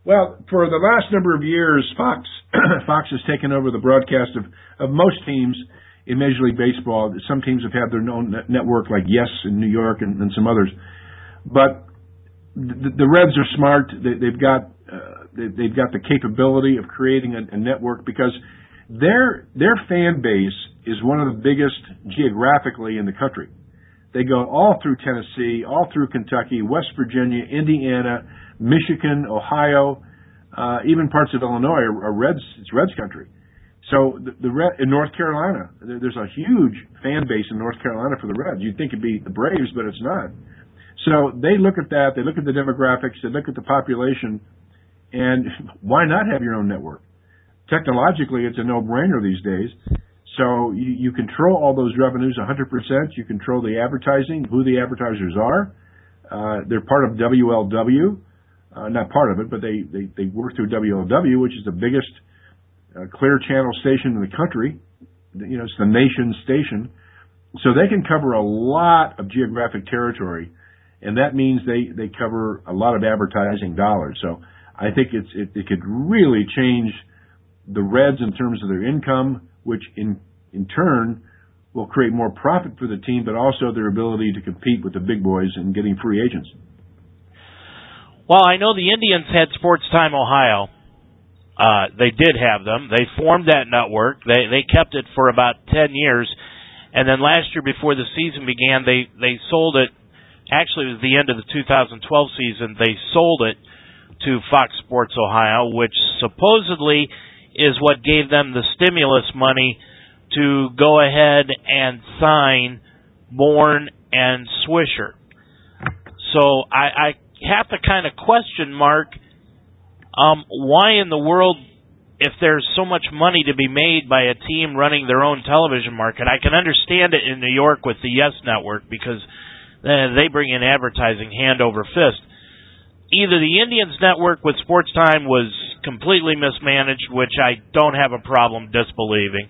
Well, for the last number of years, Fox Fox has taken over the broadcast of, of most teams in Major League Baseball. Some teams have had their own network, like Yes in New York and, and some others. But the, the Reds are smart. They, they've got uh, they, they've got the capability of creating a, a network because their their fan base is one of the biggest geographically in the country. They go all through Tennessee, all through Kentucky, West Virginia, Indiana, Michigan, Ohio, uh, even parts of Illinois are, are Reds. It's Reds country. So the, the Red, in North Carolina, there, there's a huge fan base in North Carolina for the Reds. You'd think it'd be the Braves, but it's not. So they look at that. They look at the demographics. They look at the population, and why not have your own network? Technologically, it's a no-brainer these days. So you, you control all those revenues 100%. You control the advertising, who the advertisers are. Uh, they're part of WLW, uh, not part of it, but they, they, they work through WLW, which is the biggest uh, clear channel station in the country. You know, it's the nation's station. So they can cover a lot of geographic territory, and that means they, they cover a lot of advertising dollars. So I think it's, it, it could really change the Reds in terms of their income, which in in turn will create more profit for the team, but also their ability to compete with the big boys and getting free agents. Well, I know the Indians had Sports Time Ohio. Uh, they did have them. They formed that network. They they kept it for about ten years, and then last year, before the season began, they they sold it. Actually, it was the end of the 2012 season. They sold it to Fox Sports Ohio, which supposedly is what gave them the stimulus money to go ahead and sign Bourn and Swisher. So I, I have to kind of question, Mark, um, why in the world, if there's so much money to be made by a team running their own television market, I can understand it in New York with the Yes Network because uh, they bring in advertising hand over fist. Either the Indians network with Sports Time was completely mismanaged, which I don't have a problem disbelieving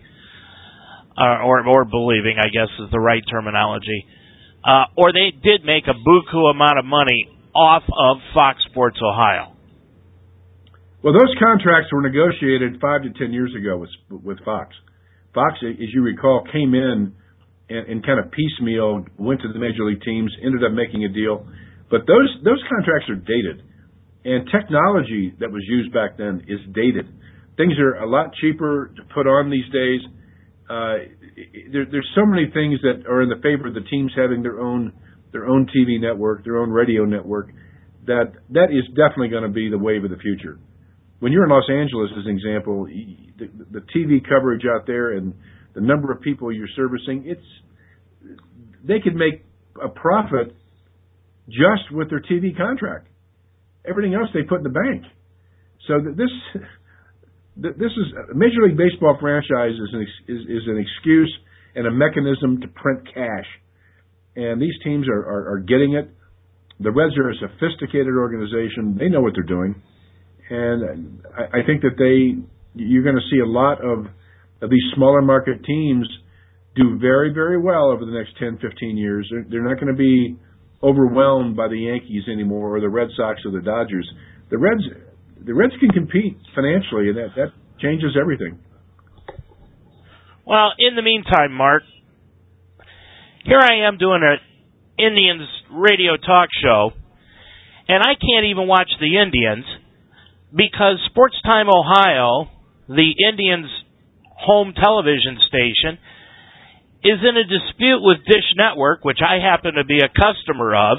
uh, or or believing, I guess is the right terminology. Uh, or they did make a buku amount of money off of Fox Sports Ohio. Well, those contracts were negotiated five to ten years ago with with Fox. Fox, as you recall, came in and, and kind of piecemeal went to the major league teams, ended up making a deal, but those those contracts are dated, and technology that was used back then is dated. Things are a lot cheaper to put on these days uh, there, there's so many things that are in the favor of the teams having their own their own TV network, their own radio network. That that is definitely going to be the wave of the future. When you're in Los Angeles, as an example, the, the TV coverage out there and the number of people you're servicing, it's they could make a profit just with their TV contract. Everything else they put in the bank. So this this is a Major League Baseball franchise is an, is, is an excuse and a mechanism to print cash, and these teams are, are, are getting it. The Reds are a sophisticated organization; they know what they're doing, and I, I think that they you're going to see a lot of of these smaller market teams do very very well over the next 10, 15 years. They're, they're not going to be overwhelmed by the Yankees anymore, or the Red Sox, or the Dodgers. The Reds the Reds can compete financially, and that that changes everything. Well, in the meantime, Mark, here I am doing an Indians radio talk show, and I can't even watch the Indians because Sports Time Ohio, the Indians' home television station, is in a dispute with Dish Network, which I happen to be a customer of.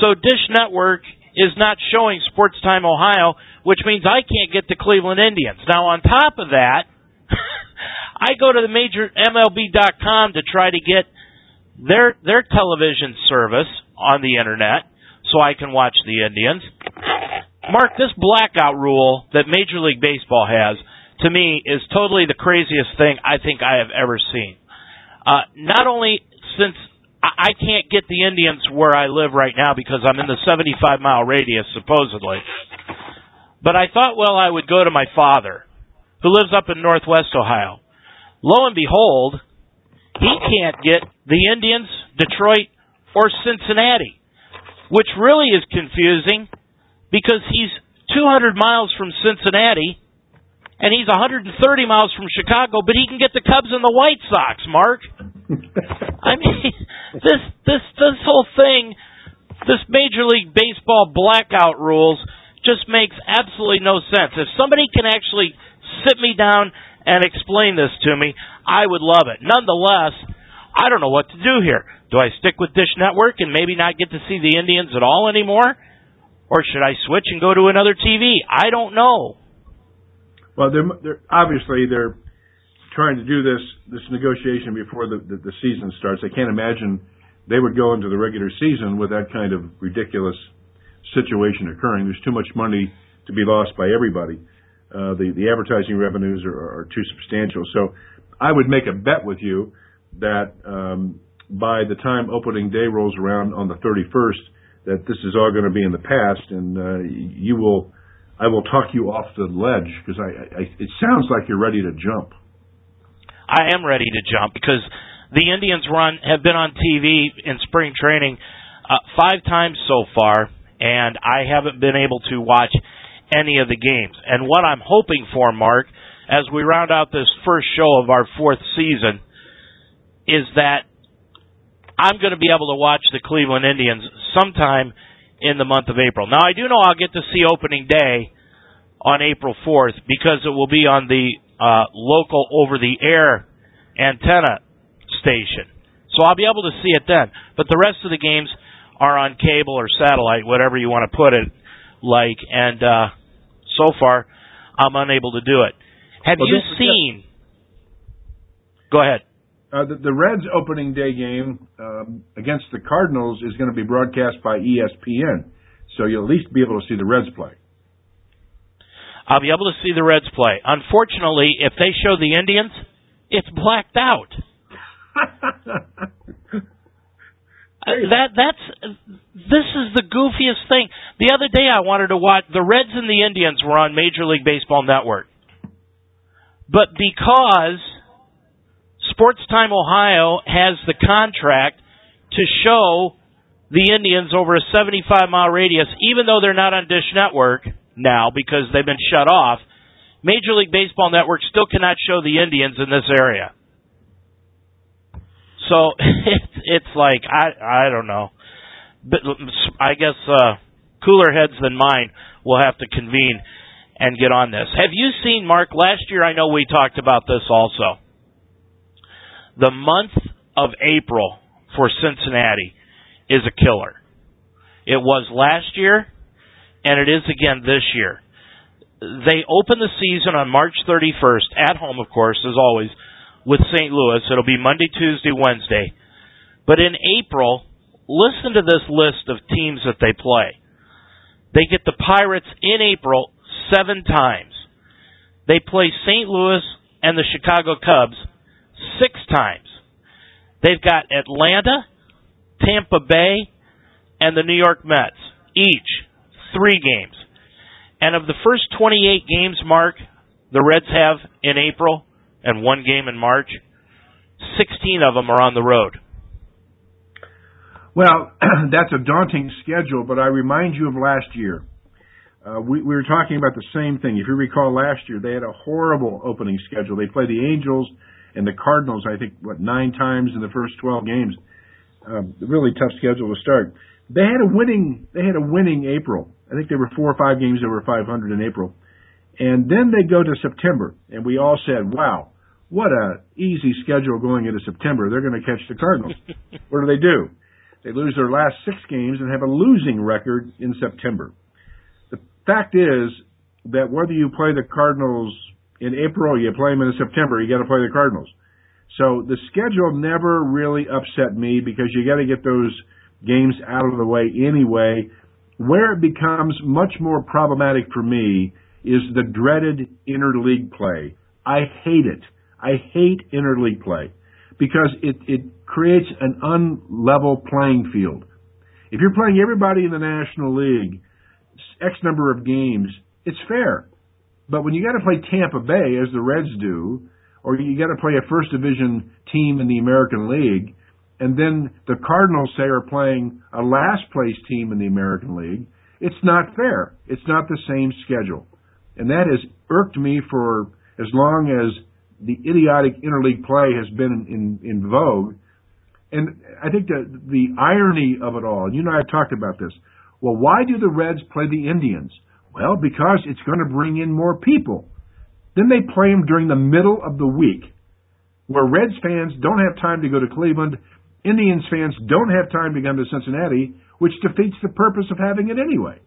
So Dish Network is not showing Sports Time Ohio, which means I can't get the Cleveland Indians. Now, on top of that, I go to the major MLB.com to try to get their their television service on the internet so I can watch the Indians. Mark, this blackout rule that Major League Baseball has to me is totally the craziest thing I think I have ever seen. Uh, not only since I can't get the Indians where I live right now because I'm in the 75 mile radius, supposedly. But I thought, well, I would go to my father, who lives up in northwest Ohio. Lo and behold, he can't get the Indians, Detroit, or Cincinnati, which really is confusing because he's 200 miles from Cincinnati and he's 130 miles from Chicago, but he can get the Cubs and the White Sox, Mark. I mean, this this this whole thing, this Major League Baseball blackout rules just makes absolutely no sense. If somebody can actually sit me down and explain this to me, I would love it. Nonetheless, I don't know what to do here. Do I stick with Dish Network and maybe not get to see the Indians at all anymore? Or should I switch and go to another TV? I don't know. Well, they're, they're obviously they're trying to do this this negotiation before the, the the season starts. I can't imagine they would go into the regular season with that kind of ridiculous situation occurring. There's too much money to be lost by everybody. Uh, the the advertising revenues are, are too substantial. So I would make a bet with you that um, by the time opening day rolls around on the 31st, that this is all going to be in the past, and uh, you will I will talk you off the ledge because I, I, it sounds like you're ready to jump. I am ready to jump because the Indians run have been on TV in spring training uh, five times so far, and I haven't been able to watch any of the games. And what I'm hoping for, Mark, as we round out this first show of our fourth season, is that I'm going to be able to watch the Cleveland Indians sometime in the month of April. Now, I do know I'll get to see opening day on April 4th because it will be on the uh, local over the air antenna station. So I'll be able to see it then. But the rest of the games are on cable or satellite, whatever you want to put it like. And uh, so far, I'm unable to do it. Have well, you seen? Go ahead. Uh, the, the Reds opening day game um, against the Cardinals is going to be broadcast by ESPN, so you'll at least be able to see the Reds play. I'll be able to see the Reds play. Unfortunately, if they show the Indians, it's blacked out. that that's this is the goofiest thing. The other day I wanted to watch the Reds and the Indians were on Major League Baseball Network. But because Sports Time Ohio has the contract to show the Indians over a 75 mile radius, even though they're not on Dish Network now because they've been shut off. Major League Baseball Network still cannot show the Indians in this area. So it's it's like I I don't know, but I guess uh, cooler heads than mine will have to convene and get on this. Have you seen Mark? Last year I know we talked about this also. The month of April for Cincinnati is a killer. It was last year, and it is again this year. They open the season on March 31st, at home, of course, as always, with St. Louis. It'll be Monday, Tuesday, Wednesday. But in April, listen to this list of teams that they play. They get the Pirates in April seven times. They play St. Louis and the Chicago Cubs six times. They've got Atlanta, Tampa Bay, and the New York Mets, each three games. And of the first 28 games, Mark, the Reds have in April and one game in March, 16 of them are on the road. Well, that's a daunting schedule, but I remind you of last year. Uh, we, we were talking about the same thing. If you recall last year, they had a horrible opening schedule. They played the Angels and the Cardinals, I think, what, nine times in the first 12 games. Um, really tough schedule to start. They had a winning, they had a winning April. I think there were four or five games were 500 in April. And then they go to September, and we all said, wow, what a easy schedule going into September. They're going to catch the Cardinals. what do they do? They lose their last six games and have a losing record in September. The fact is that whether you play the Cardinals in April or you play them in September, you got to play the Cardinals. So the schedule never really upset me because you got to get those games out of the way anyway. Where it becomes much more problematic for me is the dreaded interleague play. I hate it. I hate interleague play because it, it creates an unlevel playing field. If you're playing everybody in the National League X number of games, it's fair. But when you got to play Tampa Bay, as the Reds do, or you got to play a first division team in the American League, and then the Cardinals say are playing a last place team in the American League, it's not fair. It's not the same schedule. And that has irked me for as long as the idiotic interleague play has been in, in, vogue. And I think the, the irony of it all, and you and I have talked about this. Well, why do the Reds play the Indians? Well, because it's going to bring in more people. Then they play them during the middle of the week, where Reds fans don't have time to go to Cleveland, Indians fans don't have time to come to Cincinnati, which defeats the purpose of having it anyway.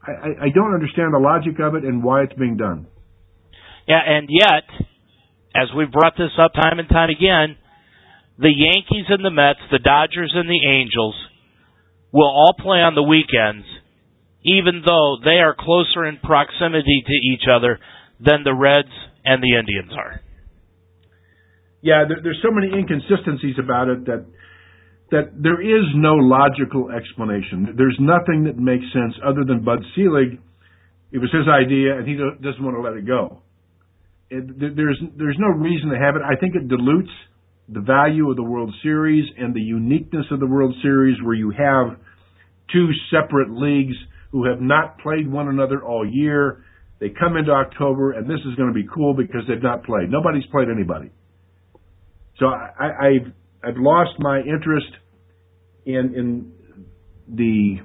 I, I, I don't understand the logic of it and why it's being done. Yeah, and yet, as we've brought this up time and time again, the Yankees and the Mets, the Dodgers and the Angels will all play on the weekends, even though they are closer in proximity to each other than the Reds and the Indians are. Yeah, there, there's so many inconsistencies about it that that there is no logical explanation. There's nothing that makes sense other than Bud Selig. It was his idea, and he doesn't want to let it go. It, there's there's no reason to have it. I think it dilutes the value of the World Series and the uniqueness of the World Series, where you have two separate leagues who have not played one another all year. They come into October, and this is going to be cool because they've not played. Nobody's played anybody. So I, I've I've lost my interest in in the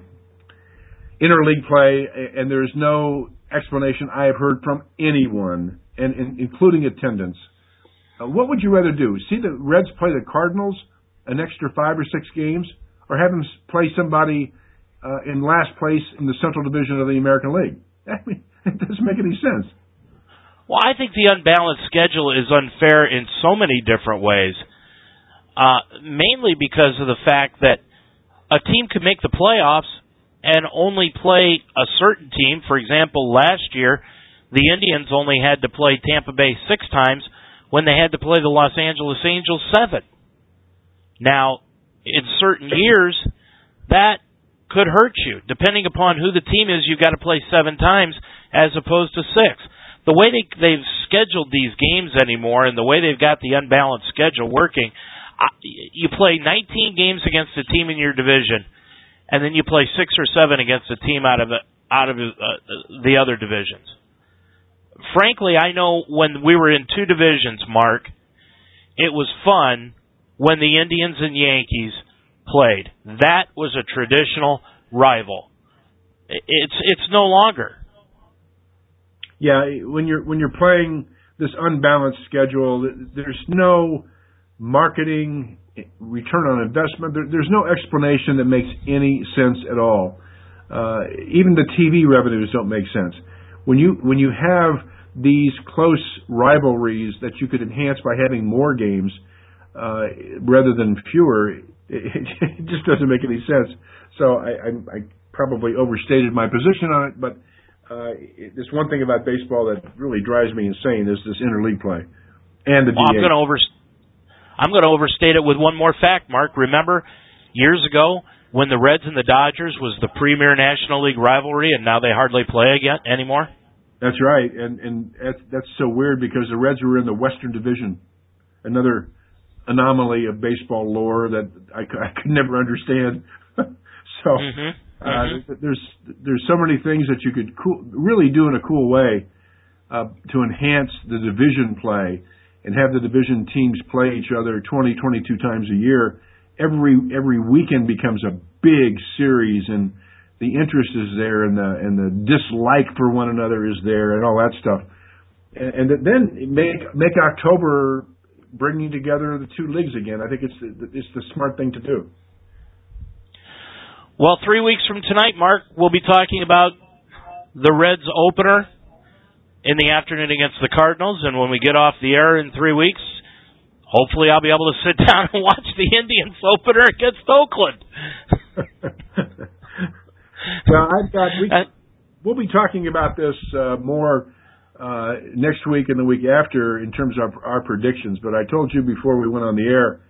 interleague play, and there's no explanation I have heard from anyone, and, and including attendance. Uh, what would you rather do? See the Reds play the Cardinals an extra five or six games, or have them play somebody uh, in last place in the Central Division of the American League? I mean, it doesn't make any sense. Well, I think the unbalanced schedule is unfair in so many different ways. Uh, mainly because of the fact that a team could make the playoffs and only play a certain team. For example, last year, the Indians only had to play Tampa Bay six times when they had to play the Los Angeles Angels seven. Now, in certain years, that could hurt you. Depending upon who the team is, you've got to play seven times as opposed to six. The way they, they've scheduled these games anymore and the way they've got the unbalanced schedule working, you play 19 games against a team in your division, and then you play six or seven against a team out of the, out of uh, the other divisions. Frankly, I know when we were in two divisions, Mark, it was fun when the Indians and Yankees played. That was a traditional rival. It's it's no longer. Yeah, when you're when you're playing this unbalanced schedule, there's no marketing, return on investment. There, there's no explanation that makes any sense at all. Uh, even the TV revenues don't make sense. When you when you have these close rivalries that you could enhance by having more games uh, rather than fewer, it, it, just doesn't make any sense. So I, I, I probably overstated my position on it, but uh, it, there's one thing about baseball that really drives me insane is this interleague play and the well, I'm going to over I'm going to overstate it with one more fact, Mark. Remember years ago when the Reds and the Dodgers was the premier National League rivalry, and now they hardly play again anymore. That's right, and and that's, that's so weird because the Reds were in the Western Division, another anomaly of baseball lore that I, I could never understand. so mm-hmm. Uh, mm-hmm. there's there's so many things that you could cool, really do in a cool way uh, to enhance the division play and have the division teams play each other 20, 22 times a year, every every weekend becomes a big series, and the interest is there, and the and the dislike for one another is there, and all that stuff. And, and then make make October bringing together the two leagues again. I think it's the, it's the smart thing to do. Well, three weeks from tonight, Mark, we'll be talking about the Reds opener in the afternoon against the Cardinals, and when we get off the air in three weeks, hopefully I'll be able to sit down and watch the Indians opener against Oakland. well, I've got we, uh, we'll be talking about this uh, more uh, next week and the week after in terms of our, our predictions. But I told you before we went on the air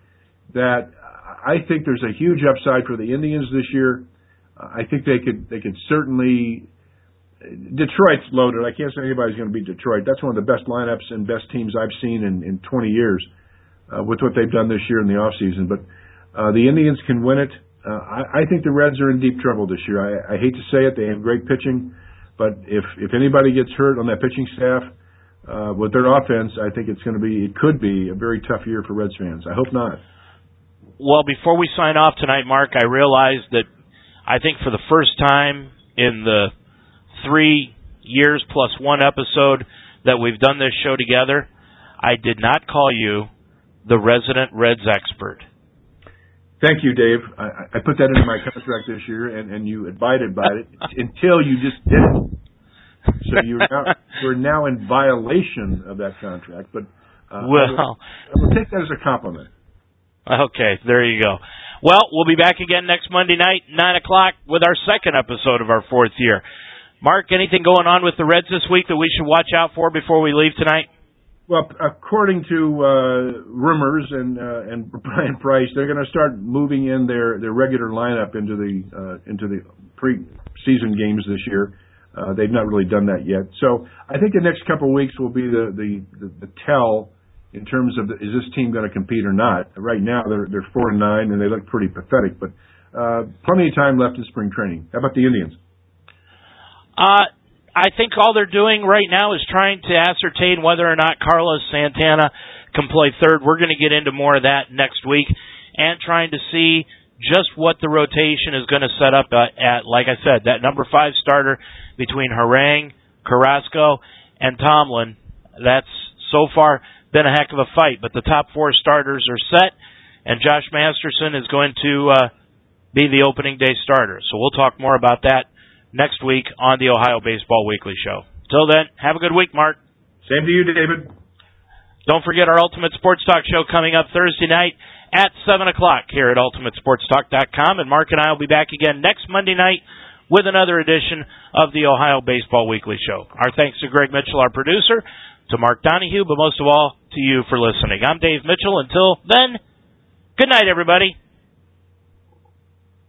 that I think there's a huge upside for the Indians this year. I think they could they could certainly Detroit's loaded. I can't say anybody's going to beat Detroit. That's one of the best lineups and best teams I've seen in, in 20 years uh, with what they've done this year in the off season. But uh, the Indians can win it. Uh, I, I think the Reds are in deep trouble this year. I, I hate to say it, they have great pitching, but if if anybody gets hurt on that pitching staff uh, with their offense, I think it's going to be it could be a very tough year for Reds fans. I hope not. Well, before we sign off tonight, Mark, I realized that I think for the first time in the three years plus one episode that we've done this show together, I did not call you the resident Reds expert. Thank you, Dave. I, I put that into my contract this year, and, and you abided by it until you just did it. So you're now, you're now in violation of that contract. But uh, well, I will, I will take that as a compliment. Okay, there you go. Well, we'll be back again next Monday night, 9 o'clock, with our second episode of our fourth year. Mark, anything going on with the Reds this week that we should watch out for before we leave tonight? Well, according to uh, rumors and uh, and Bryan Price, they're going to start moving in their, their regular lineup into the uh, into the preseason games this year. Uh, they've not really done that yet, so I think the next couple of weeks will be the the, the, the tell in terms of the, is this team going to compete or not. Right now, they're they're four and nine, and they look pretty pathetic, but uh, plenty of time left in spring training. How about the Indians? Uh, I think all they're doing right now is trying to ascertain whether or not Carlos Santana can play third. We're going to get into more of that next week and trying to see just what the rotation is going to set up at, at like I said, that number five starter between Harang, Carrasco, and Tomlin. That's so far been a heck of a fight, but the top four starters are set, and Josh Masterson is going to uh, be the opening day starter. So we'll talk more about that next week on the Ohio Baseball Weekly Show. Till then, have a good week, Mark. Same to you, David. Don't forget our Ultimate Sports Talk show coming up Thursday night at 7 o'clock here at UltimateSportsTalk.com. And Mark and I will be back again next Monday night with another edition of the Ohio Baseball Weekly Show. Our thanks to Greg Mitchell, our producer, to Mark Donahue, but most of all, to you for listening. I'm Dave Mitchell. Until then, good night, everybody.